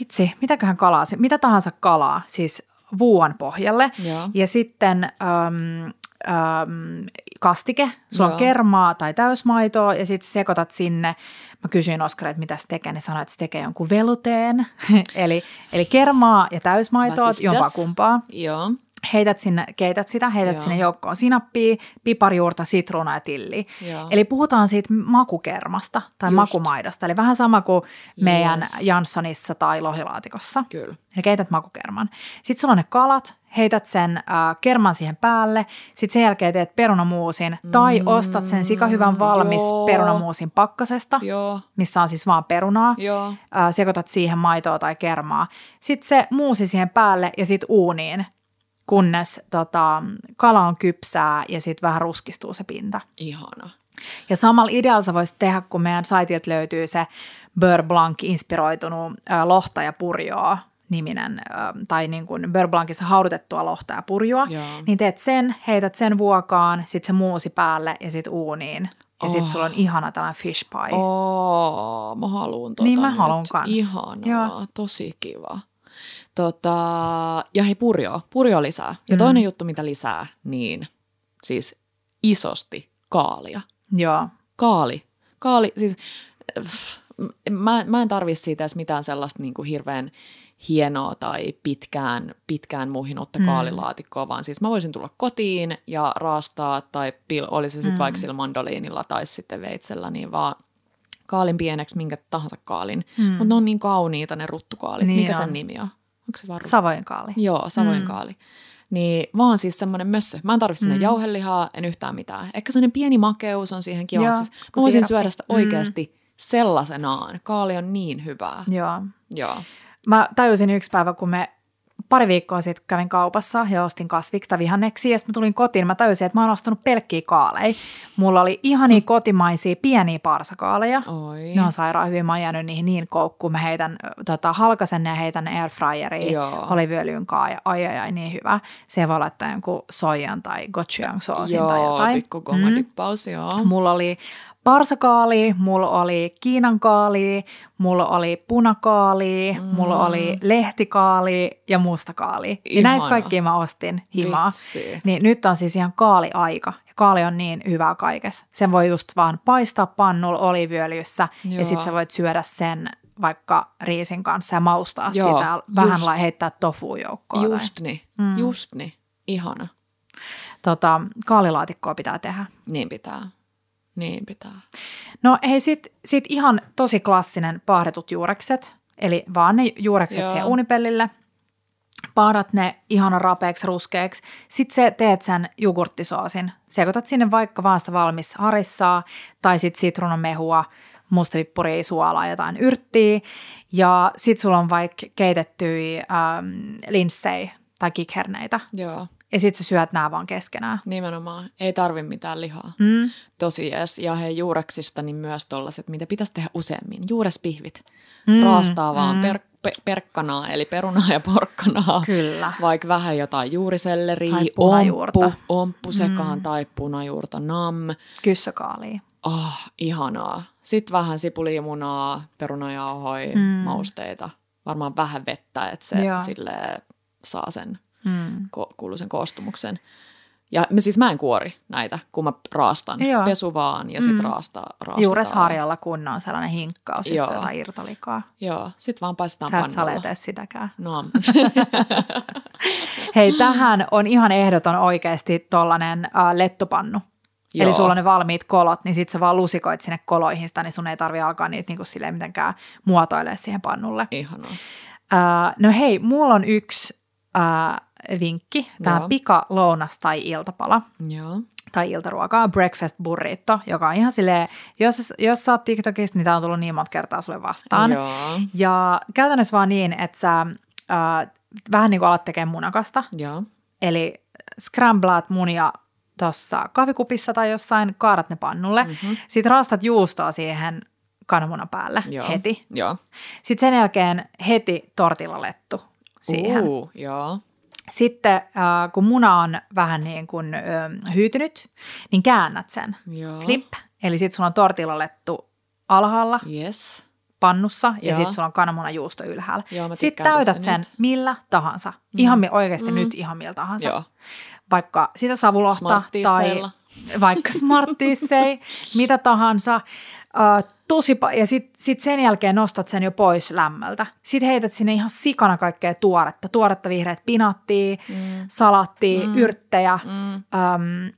vitsi, mitäköhän kalaa, mitä tahansa kalaa, siis vuon pohjalle. Joo. Ja sitten äm, äm, kastike, sulla on kermaa tai täysmaitoa ja sitten sekoitat sinne. Mä kysyin Oskarilta, että mitä se tekee, niin sanoi, että se tekee jonkun veluteen. eli, eli kermaa ja täysmaitoa, Vasistas. jompaa kumpaa Joo. Heität sinne, keität sitä, heität Joo. sinne joukkoon sinappia, piparjuurta, sitruunaa ja tilliä. Joo. Eli puhutaan siitä makukermasta tai Just. makumaidosta, eli vähän sama kuin meidän Yes. Janssonissa tai lohilaatikossa. Kyllä. Eli keität makukerman. Sitten sulla on ne kalat, heität sen äh, kerman siihen päälle, sitten sen jälkeen teet perunamuusin tai ostat sen sikahyvän valmis Mm, joo. perunamuusin pakkasesta, Joo. missä on siis vaan perunaa Joo. äh, sekoitat siihen maitoa tai kermaa. Sitten se muusi siihen päälle ja sitten uuniin, kunnes tota, kala on kypsää ja sitten vähän ruskistuu se pinta. Ihana. Ja samalla idealla sä voisit tehdä, kun meidän saitilta löytyy se Beurre Blanc-inspiroitunut äh, lohta ja purjoa niminen, äh, tai niin kuin Beurre Blancissa haudutettua lohta ja purjoa, Joo. niin teet sen, heität sen vuokaan, sitten se muusi päälle ja sitten uuniin. Ja sitten Oh. sulla on ihana tällainen fish pie. Oo, mä haluun tota Niin mä haluun kans. Ihanaa, Joo. tosi kiva. Tota, ja hei purjo, purjo lisää. Ja Mm. toinen juttu, mitä lisää, niin siis isosti kaalia. Joo. Kaali. Kaali, siis pff, mä, mä en tarvi siitä edes mitään sellaista niin kuin hirveän hienoa tai pitkään, pitkään muhinutta Mm. kaalilaatikkoa, vaan siis mä voisin tulla kotiin ja raastaa, tai pil, oli se sitten Mm. vaikka sillä mandoliinilla tai sitten veitsellä, niin vaan kaalin pieneksi minkä tahansa kaalin. Mm. Mutta ne on niin kauniita ne ruttukaalit. Niin Mikä on. sen nimi on? Onko se ruttu? Savojen kaali. Joo, Savoin Mm. kaali. Niin vaan siis semmoinen mössö. Mä en tarvi sinne Mm. mm. jauhelihaa, en yhtään mitään. Ehkä sellainen pieni makeus on siihen kiva. Joo, siis mä voisin siirappi. syödä sitä Mm. oikeasti sellaisenaan. Kaali on niin hyvää. Joo. Joo. Mä tajusin yksi päivä, kun me pari viikkoa sitten kun kävin kaupassa ja ostin kasviksta vihanneksi ja sitten mä tulin kotiin, mä tajusin, että mä oon ostanut pelkkiä kaaleja. Mulla oli ihania kotimaisia pieniä parsakaaleja. Oi. Ne on sairaan hyvin, mä oon jäänyt niihin niin koukkuun. Mä heitän, tota, halkasen ne ja heitän airfryeriin Joo. oliviöljyn kaa ja ai ai ai niin hyvä. Se voi laittaa jonkun soijan tai gochujang soosin tai Joo, jotain. pikku gomadippaus, joo. Mulla oli parsakaali, mulla oli kiinankaali, mulla oli punakaali, mm. mulla oli lehtikaali ja mustakaali. Ja näitä kaikkia mä ostin himaa. Vitsi. Niin nyt on siis ihan kaali-aika. Ja kaali on niin hyvää kaikessa. Sen voi just vaan paistaa pannulla oliiviöljyssä Joo. ja sitten sä voit syödä sen vaikka riisin kanssa ja maustaa Joo, sitä. Vähän just. heittää tofu joukkoon. Just niin, mm. just niin. Ihana. Tota, kaalilaatikkoa pitää tehdä. Niin pitää. Niin pitää. No hei, sit, sit ihan tosi klassinen paahdetut juurekset, eli vaan ne juurekset Joo. siihen uunipellille. Paahdat ne ihana rapeeksi, ruskeaksi. Sitten se teet sen jogurttisoosin. Sekoitat sinne vaikka vaan sitä valmis harissaa tai sitten sitruunamehua, mustavippuria, suolaa, jotain yrttiä. Ja sitten sulla on vaikka keitettyjä ähm, linssejä tai kikherneitä. Joo, Ja sitten sä syöt nämä vaan keskenään. nimenomaan. Ei tarvi mitään lihaa. Mm. Tosi jees. Ja hei juureksista niin myös tollaset, mitä pitäisi tehdä useammin. Juurespihvit. Mm, Raastaa vaan mm. per, pe, perkkanaa, eli perunaa ja porkkanaa. Kyllä. Vaikka vähän jotain juuriselleriä, Tai punajuurta. omppu, omppu sekaan mm. tai punajuurta, nam. Kyssäkaalia. Oh, ihanaa. Sitten vähän sipulimunaa, perunajauhoi, Mm. mausteita. Varmaan vähän vettä, että se sille saa sen Mm. ko- kuuluisen koostumuksen. Ja me siis mä en kuori näitä, kun mä raastan. Joo. Pesu vaan ja sitten Mm. raasta, raastetaan. Juuresharjalla kun on sellainen hinkkaus, jos Joo. on jotain irtolikaa. Joo, sitten vaan paistetaan Sä et sitäkään. No, Hei, tähän on ihan ehdoton oikeasti tollanen äh, lettupannu. Joo. Eli sulla on ne valmiit kolot, niin sit sä vaan lusikoit sinne koloihin sitä, niin sun ei tarvi alkaa niitä niinku silleen mitenkään muotoilemaan siihen pannulle. ihanaa. Äh, no hei, mulla on yksi äh, vinkki. Tämä Joo. pika lounas tai iltapala Joo. tai iltaruokaa, breakfast burrito, joka on ihan silleen, jos, jos sä oot TikTokista, niin tää on tullut niin monta kertaa sulle vastaan. Joo. Ja käytännössä vaan niin, että sä äh, vähän niin kuin alat tekemään munakasta, Joo. eli scramblaat munia tuossa kahvikupissa tai jossain, kaadat ne pannulle, mm-hmm. sitten raastat juustoa siihen kananmunan päälle Joo. heti. Joo. Sitten sen jälkeen heti tortillalettu siihen. Uh, joo. Sitten äh, kun muna on vähän niin kuin ö, hyytynyt, niin käännät sen. Joo. Flip, eli sitten sulla on tortillalettu alhaalla Yes. pannussa ja sitten sulla on kananmunajuusto ylhäällä. Sitten täytät sen nyt. millä tahansa. Ihan mi- oikeasti nyt ihan millä tahansa. Joo. Vaikka sitä savulohta tai vaikka smarttiissei, mitä tahansa. Uh, tosi pa- ja sitten sit sen jälkeen nostat sen jo pois lämmöltä. Sitten heität sinne ihan sikana kaikkea tuoretta. Tuoretta vihreät pinattia, mm. salattia, mm. yrttejä. Mm. Um,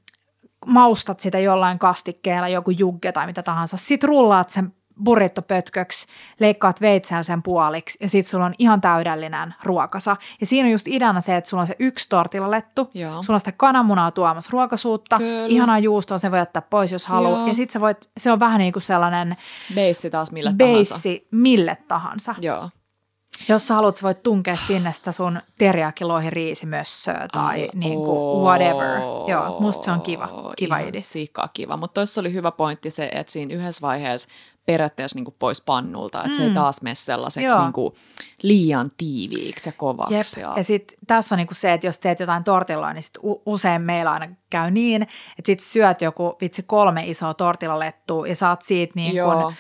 maustat sitä jollain kastikkeella, joku jugge tai mitä tahansa. Sitten rullaat sen burrittopötköksi, leikkaat veitsellä sen puoliksi ja sitten sulla on ihan täydellinen ruokasa. Ja siinä on just ideana se, että sulla on se yksi tortilalettu, Joo. sulla on sitä kananmunaa tuomassa ruokasuutta, Kyllä. ihanaa juustoa, sen voi jättää pois, jos haluaa. Joo. Ja sitten voi, se on vähän niin kuin sellainen Beissi taas mille tahansa. beissi mille tahansa. Joo. Jos sä haluat, sä voit tunkea sinne sitä sun teriyaki riisimössöä tai Ai, niin kuin oo. whatever. Joo, musta se on kiva, kiva Ihan idea. sika kiva. Mutta tuossa oli hyvä pointti se, että siinä yhdessä vaiheessa periaatteessa niinku pois pannulta, että mm. se ei taas mene sellaiseksi Joo. niinku liian tiiviiksi ja kovaksi. Jep. Ja, Ja sitten tässä on niinku se, että jos teet jotain tortilloa, niin sit usein meillä aina käy niin, että sit syöt joku vitsi kolme isoa tortillalettua ja saat siitä niin kun, uh,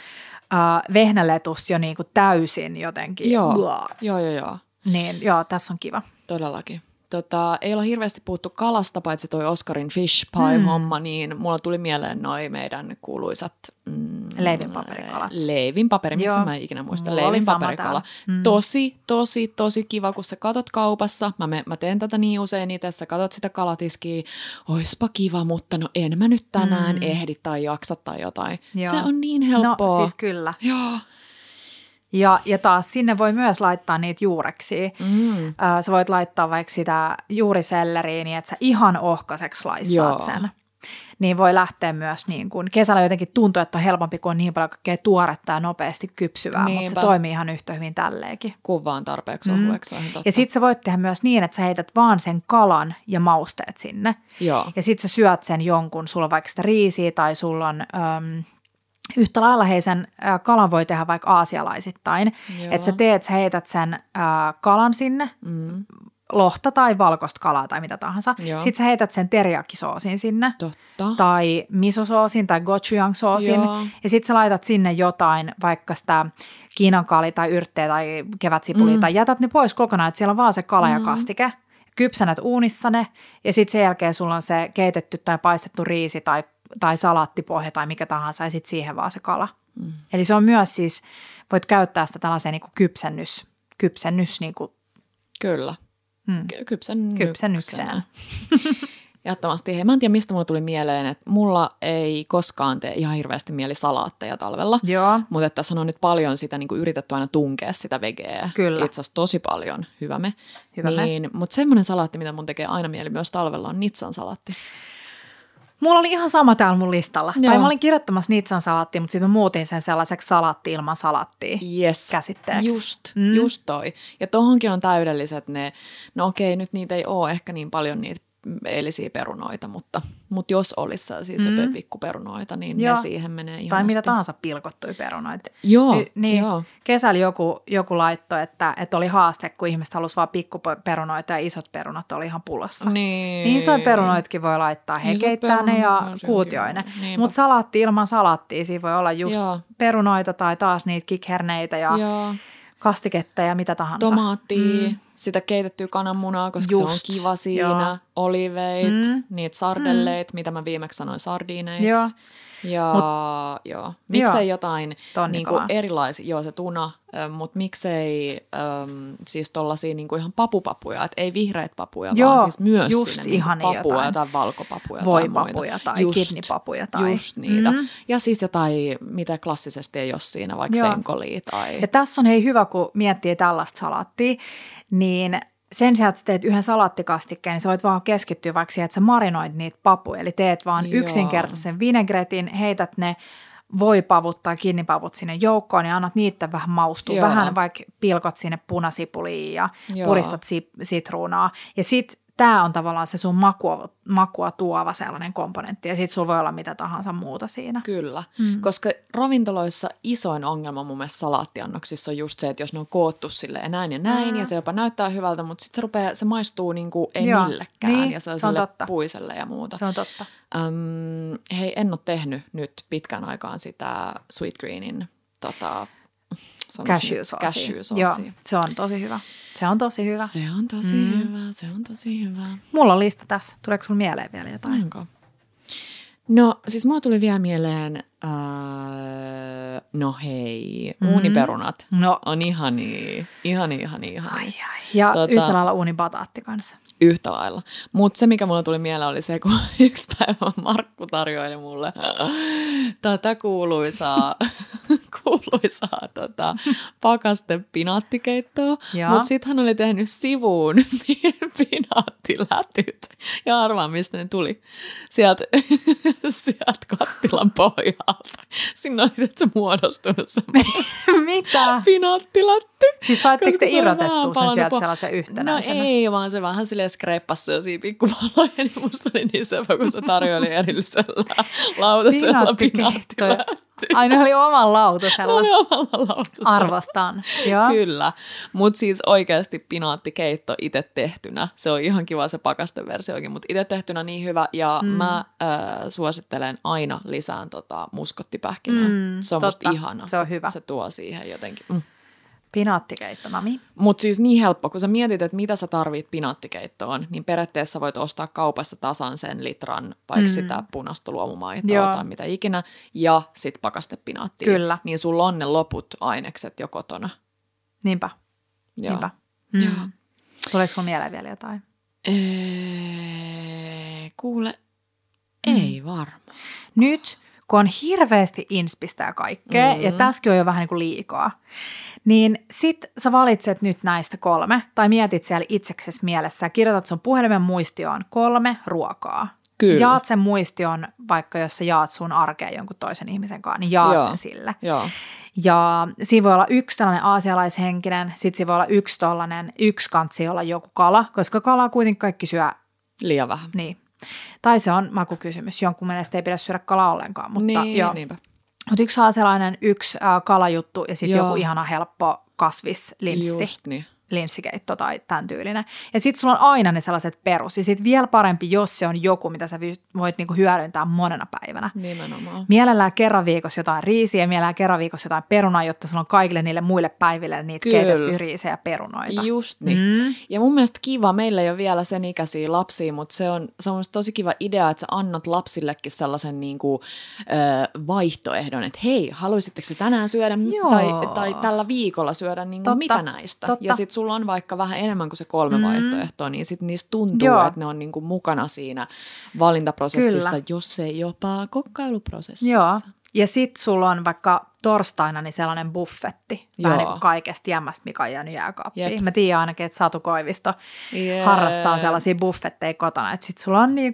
vehnäletusta jo niinku täysin jotenkin. joo. Blah. joo, joo, joo. Niin joo, tässä on kiva. Todellakin. Tota, ei olla hirveästi puhuttu kalasta, paitsi toi Oscarin fish pie-homma, niin mulla tuli mieleen noi meidän kuuluisat mm, Leivinpaperikalat. Leivinpaperi, miksi mä en ikinä muista. Mulla Leivinpaperikala. Mm. Tosi, tosi, tosi kiva, kun sä katot kaupassa. Mä, me, mä teen tätä niin usein itse, sä katot sitä kalatiskiä. Oispa kiva, mutta no en mä nyt tänään mm. ehdi tai jaksa tai jotain. Joo. Se on niin helppoa. No siis kyllä. Joo. Ja, ja taas sinne voi myös laittaa niitä juureksia. Mm. Ö, sä voit laittaa vaikka sitä juuriselleriä niin, että sä ihan ohkaiseksi laissaat Joo. sen. Niin voi lähteä myös niin kuin, kesällä jotenkin tuntuu, että on helpompi, kun on niin paljon kaikkea tuoretta ja nopeasti kypsyvää, mutta se Niinpä. toimii ihan yhtä hyvin tälleenkin. Kuvaan tarpeeksi ohueksi, se on ihan totta. Ja sit sä voit tehdä myös niin, että sä heität vaan sen kalan ja mausteet sinne. Joo. Ja sit sä syöt sen jonkun, sulla on vaikka sitä riisiä tai sulla on äm, yhtä lailla hei sen ä, kalan voi tehdä vaikka aasialaisittain. Että sä teet, sä heität sen ä, kalan sinne, Mm. lohta tai valkoista kalaa tai mitä tahansa. Joo. Sitten sä heität sen teriyaki-soosin sinne. Totta. Tai misosoosin tai gochujang-soosin. Joo. Ja sitten sä laitat sinne jotain, vaikka sitä kiinankaali tai yrttejä tai kevätsipulia, mm. tai jätät ne pois kokonaan, että siellä on vaan se kala ja kastike. Kypsänät uunissa ne, ja sitten sen jälkeen sulla on se keitetty tai paistettu riisi tai, tai salaattipohja tai mikä tahansa, ja sitten siihen vaan se kala. Mm. Eli se on myös siis, voit käyttää sitä tällaiseen niin kuin kypsennys, kypsennys niin kuin, Kyllä. mm, Ky- Kypsen kypsennykseen. Ehdottomasti. Hei, mä en tiedä, mistä mulla tuli mieleen, että mulla ei koskaan tee ihan hirveästi mieli salaatteja talvella. Joo, Mutta tässä on nyt paljon sitä niin kuin yritetty aina tunkea sitä vegeä. Kyllä. Itse asiassa tosi paljon. Hyvä me. Hyvä me. niin, Mutta semmoinen salaatti, mitä mun tekee aina mieli myös talvella, on nitsan salaatti. Mulla oli ihan sama täällä mun listalla. Joo. Tai mä olin kirjoittamassa nitsan salaattia, mutta sitten mä muutin sen sellaiseksi salaatti ilman salaattia Yes. käsitteeksi. Just, mm. just toi. Ja tohonkin on täydelliset ne, no okei, nyt niitä ei ole ehkä niin paljon niitä eilisiä perunoita, mutta, mutta jos olisi sellaisia mm. pikkuperunoita, niin Joo. ne siihen menee ihan Tai mitä tahansa pilkottuja perunoita. Joo, niin, joo. Kesällä joku, joku laittoi, että, että oli haaste, kun ihmiset halusi vaan pikkuperunoita ja isot perunat oli ihan pulassa. Niin. Niin isoja perunoitkin voi laittaa, he Isot keittää ne ja perunat on se kuutioi ne. hyvä. Niinpä. Mutta salaatti ilman salaattia, siinä voi olla just Joo. perunoita tai taas niitä kikherneitä ja Joo. Kastiketta ja mitä tahansa. Tomaattia, mm. sitä keitettyä kananmunaa, koska Just. Se on kiva siinä. joo. Oliveit, Mm. niitä sardelleet, mm. mitä mä viimeksi sanoin sardiineiksi. Joo. Ja Mut, joo. miksei joo. jotain niinku Tonnikalaa. erilaisia, joo se tuna, mutta miksei äm, siis tollasia niinku ihan papupapuja, että ei vihreät papuja, Joo, vaan siis myös just sinne ihania niinku papua, jotain. jotain valkopapuja tai, tai muita. just, kidneypapuja tai- Just niitä. Mm. Ja siis jotain, mitä klassisesti ei ole siinä, vaikka Joo. fenkolia tai... Ja tässä on hei hyvä, kun miettii tällaista salaattia, niin sen sijaan, että sä teet yhden salaattikastikkeen, niin sä voit vaan keskittyä vaikka siihen, että sä marinoit niitä papuja. Eli teet vaan Joo. yksinkertaisen vinegretin, heität ne voipavut tai kinnipavut sinne joukkoon ja annat niitä vähän maustua. Joo. Vähän vaikka pilkot sinne punasipuliin ja Joo. puristat si- sitruunaa. Ja sit tämä on tavallaan se sun makua, makua tuova sellainen komponentti. Ja sit sulla voi olla mitä tahansa muuta siinä. Kyllä, mm. koska ravintoloissa isoin ongelma mun mielestä salaattiannoksissa on just se, että jos ne on koottu sille ja näin ja näin, mm. ja se jopa näyttää hyvältä, mutta sitten se, rupeaa, se maistuu niinku ei Joo, millekään, niin, ja se se on on sille totta. puiselle ja muuta. Se on totta. Öm, hei, en ole tehnyt nyt pitkän aikaan sitä Sweet Greenin tota, sanoisin nyt, Cashew cashew Joo, se on tosi hyvä. Se on tosi hyvä. Se on tosi mm. hyvä, se on tosi hyvä. Mulla on lista tässä. Tuleeko sulla mieleen vielä jotain? Onko? No siis mulla tuli vielä mieleen, äh, no hei, Mhm. uuniperunat No. on ihania, ihania, ihania, ihania. Ai, ai. Ja Tota- tota... yhtä lailla uunibataatti kanssa. Yhtä lailla. Mutta se, mikä mulla tuli mieleen, oli se, kun yksi päivä Markku tarjoili mulle tätä kuuluisaa, kuuluisaa tota, pakaste pinaattikeittoa. Mutta sitten hän oli tehnyt sivuun pinaattilätyt. Ja arvaa, mistä ne tuli. Sieltä sielt kattilan pohjalta. Sinne oli se muodostunut semmoinen Mitä? pinaattilätty. Siis saitteko Koska te se irrotettua sen sieltä po- sellaisen yhtenäisenä? No ei, vaan se vähän silleen skreippasi sellaisia pikkupaloja, niin musta oli niin sepä, kun se tarjoili erillisellä lautasella Pinaattikeittoja. Ai ne oli oman Ne lautasella. oli omalla lautasella. Arvostan. Joo. Kyllä, mutta siis oikeasti pinaattikeitto itse tehtynä, se on ihan kiva se pakasteversiokin, mutta itse tehtynä niin hyvä ja mm. mä äh, suosittelen aina lisään tota muskottipähkinää. Mm, se on totta. musta ihana. Se on hyvä. Se tuo siihen jotenkin. Mm. Pinaattikeitto, nami. Mutta siis niin helppo, kun sä mietit, että mitä sä tarvit pinaattikeittoon, niin periaatteessa voit ostaa kaupassa tasan sen litran, vaikka mm. sitä punaista luomumaitoa Joo. tai mitä ikinä, ja sit pakastepinaattia. Kyllä. Niin sulla on ne loput ainekset jo kotona. Niinpä. Joo. Niinpä. Joo. Mm. Tuleeko sulla mieleen vielä jotain? Ee, kuule, ei varmaan. Nyt, kun on hirveästi inspistä ja kaikkea, mm. ja tässäkin on jo vähän niin kuin liikaa, niin sit sä valitset nyt näistä kolme, tai mietit siellä itseksesi mielessä, ja kirjoitat sun puhelimen muistioon kolme ruokaa. Kyllä. Jaat sen muistion, vaikka jos sä jaat sun arkea jonkun toisen ihmisen kanssa, niin jaat Joo. sen sille. Joo. Ja siinä voi olla yksi tällainen aasialaishenkinen, sitten siinä voi olla yksi tollainen, yksi kantsi olla joku kala, koska kalaa kuitenkin kaikki syö, Liian vähän. niin. Tai se on makukysymys, jonkun mielestä ei pidä syödä kalaa ollenkaan, mutta niin, joo. niinpä. Mutta yksi aasialainen, yksi äh, kalajuttu ja sitten joku ihana helppo kasvislinssi. Just niin. Linssikeitto tai tämän tyylinen. Ja sitten sulla on aina ne sellaiset perus. Ja sitten vielä parempi, jos se on joku, mitä sä voit niinku hyödyntää monena päivänä. Nimenomaan. Mielellään kerran viikossa jotain riisiä ja mielellään kerran viikossa jotain perunaa, jotta sulla on kaikille niille muille päiville niitä Kyllä. keitettyjä riisejä ja perunoita. Just niin. Mm. Ja mun mielestä kiva, meillä ei ole vielä sen ikäisiä lapsia, mutta se on, se on tosi kiva idea, että sä annat lapsillekin sellaisen niinku, ö, vaihtoehdon, että hei, haluaisitteko tänään syödä tai, tai tällä viikolla syödä niinku totta, mitä näistä? Totta. Ja sitten sulla on vaikka vähän enemmän kuin se kolme mm. vaihtoehtoa, niin sitten niistä tuntuu, Joo. että ne on niinku mukana siinä valintaprosessissa, Kyllä. jos ei jopa kokkailuprosessissa. Joo. Ja sitten sulla on vaikka torstaina niin sellainen buffetti, Joo. vähän niin kuin kaikesta jämmästä, mikä on jäänyt jääkaappiin. Yep. Mä tiedän ainakin, että Satu Koivisto yeah. harrastaa sellaisia buffetteja kotona, että sitten sulla on niin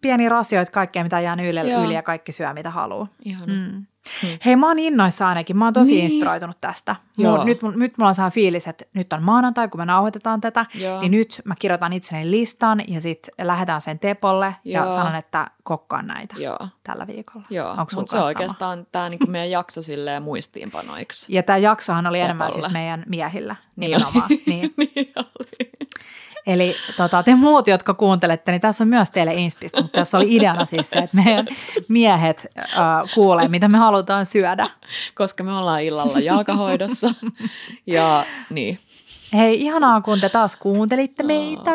pieni rasioita kaikkea, mitä jää yli, yli ja kaikki syö, mitä haluaa. Mm. Hmm. Hei, mä oon innoissa ainakin. Mä oon tosi niin. inspiroitunut tästä. Joo. nyt, nyt mulla on saa fiilis, että nyt on maanantai, kun me nauhoitetaan tätä, Joo. niin nyt mä kirjoitan itseni listan ja sitten lähdetään sen tepolle Joo. ja sanon, että kokkaan näitä Joo. tällä viikolla. Joo, mutta se on oikeastaan tämä niinku meidän jakso silleen muistiinpanoiksi. Ja tämä jaksohan oli tepolle. enemmän siis meidän miehillä niin niin. niin oli. Eli tota, te muut, jotka kuuntelette, niin tässä on myös teille inspistä, mutta tässä oli ideana siis se, että meidän miehet äh, kuulee, mitä me halutaan syödä. Koska me ollaan illalla jalkahoidossa ja niin. Hei, ihanaa kun te taas kuuntelitte meitä.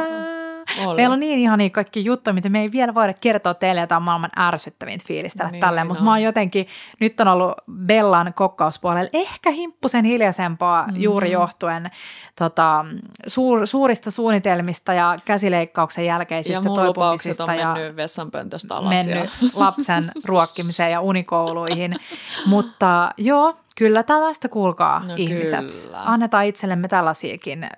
Oli. Meillä on niin ihania kaikki juttuja, mitä me ei vielä voida kertoa teille, että on maailman ärsyttävintä fiilistä niin, tälleen, mutta no. mä oon jotenkin, nyt on ollut Bellan kokkauspuolella ehkä himppusen hiljaisempaa mm. juuri johtuen tota, suur, suurista suunnitelmista ja käsileikkauksen jälkeisistä ja toipumisista. on ja mennyt vessanpöntöstä alas. Mennyt ja. lapsen ruokkimiseen ja unikouluihin, mutta joo, Kyllä tällaista kuulkaa no ihmiset. Kyllä. Annetaan itsellemme tällaisiakin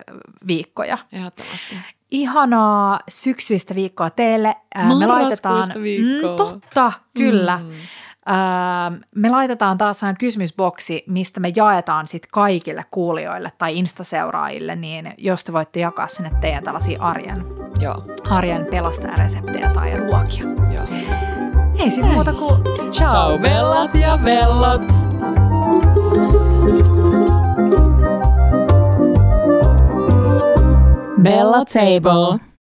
viikkoja. Ehdottomasti. Ihanaa syksyistä viikkoa teille. Me laitetaan, viikkoa. Mm, totta, kyllä. Mm. me laitetaan taas kysymysboksi, mistä me jaetaan sit kaikille kuulijoille tai instaseuraajille, niin jos te voitte jakaa sinne teidän tällaisia arjen, Joo. arjen pelastajareseptejä tai ruokia. Joo. Ei sitten muuta kuin ciao. Ciao bellat ja bellot. Bella Table.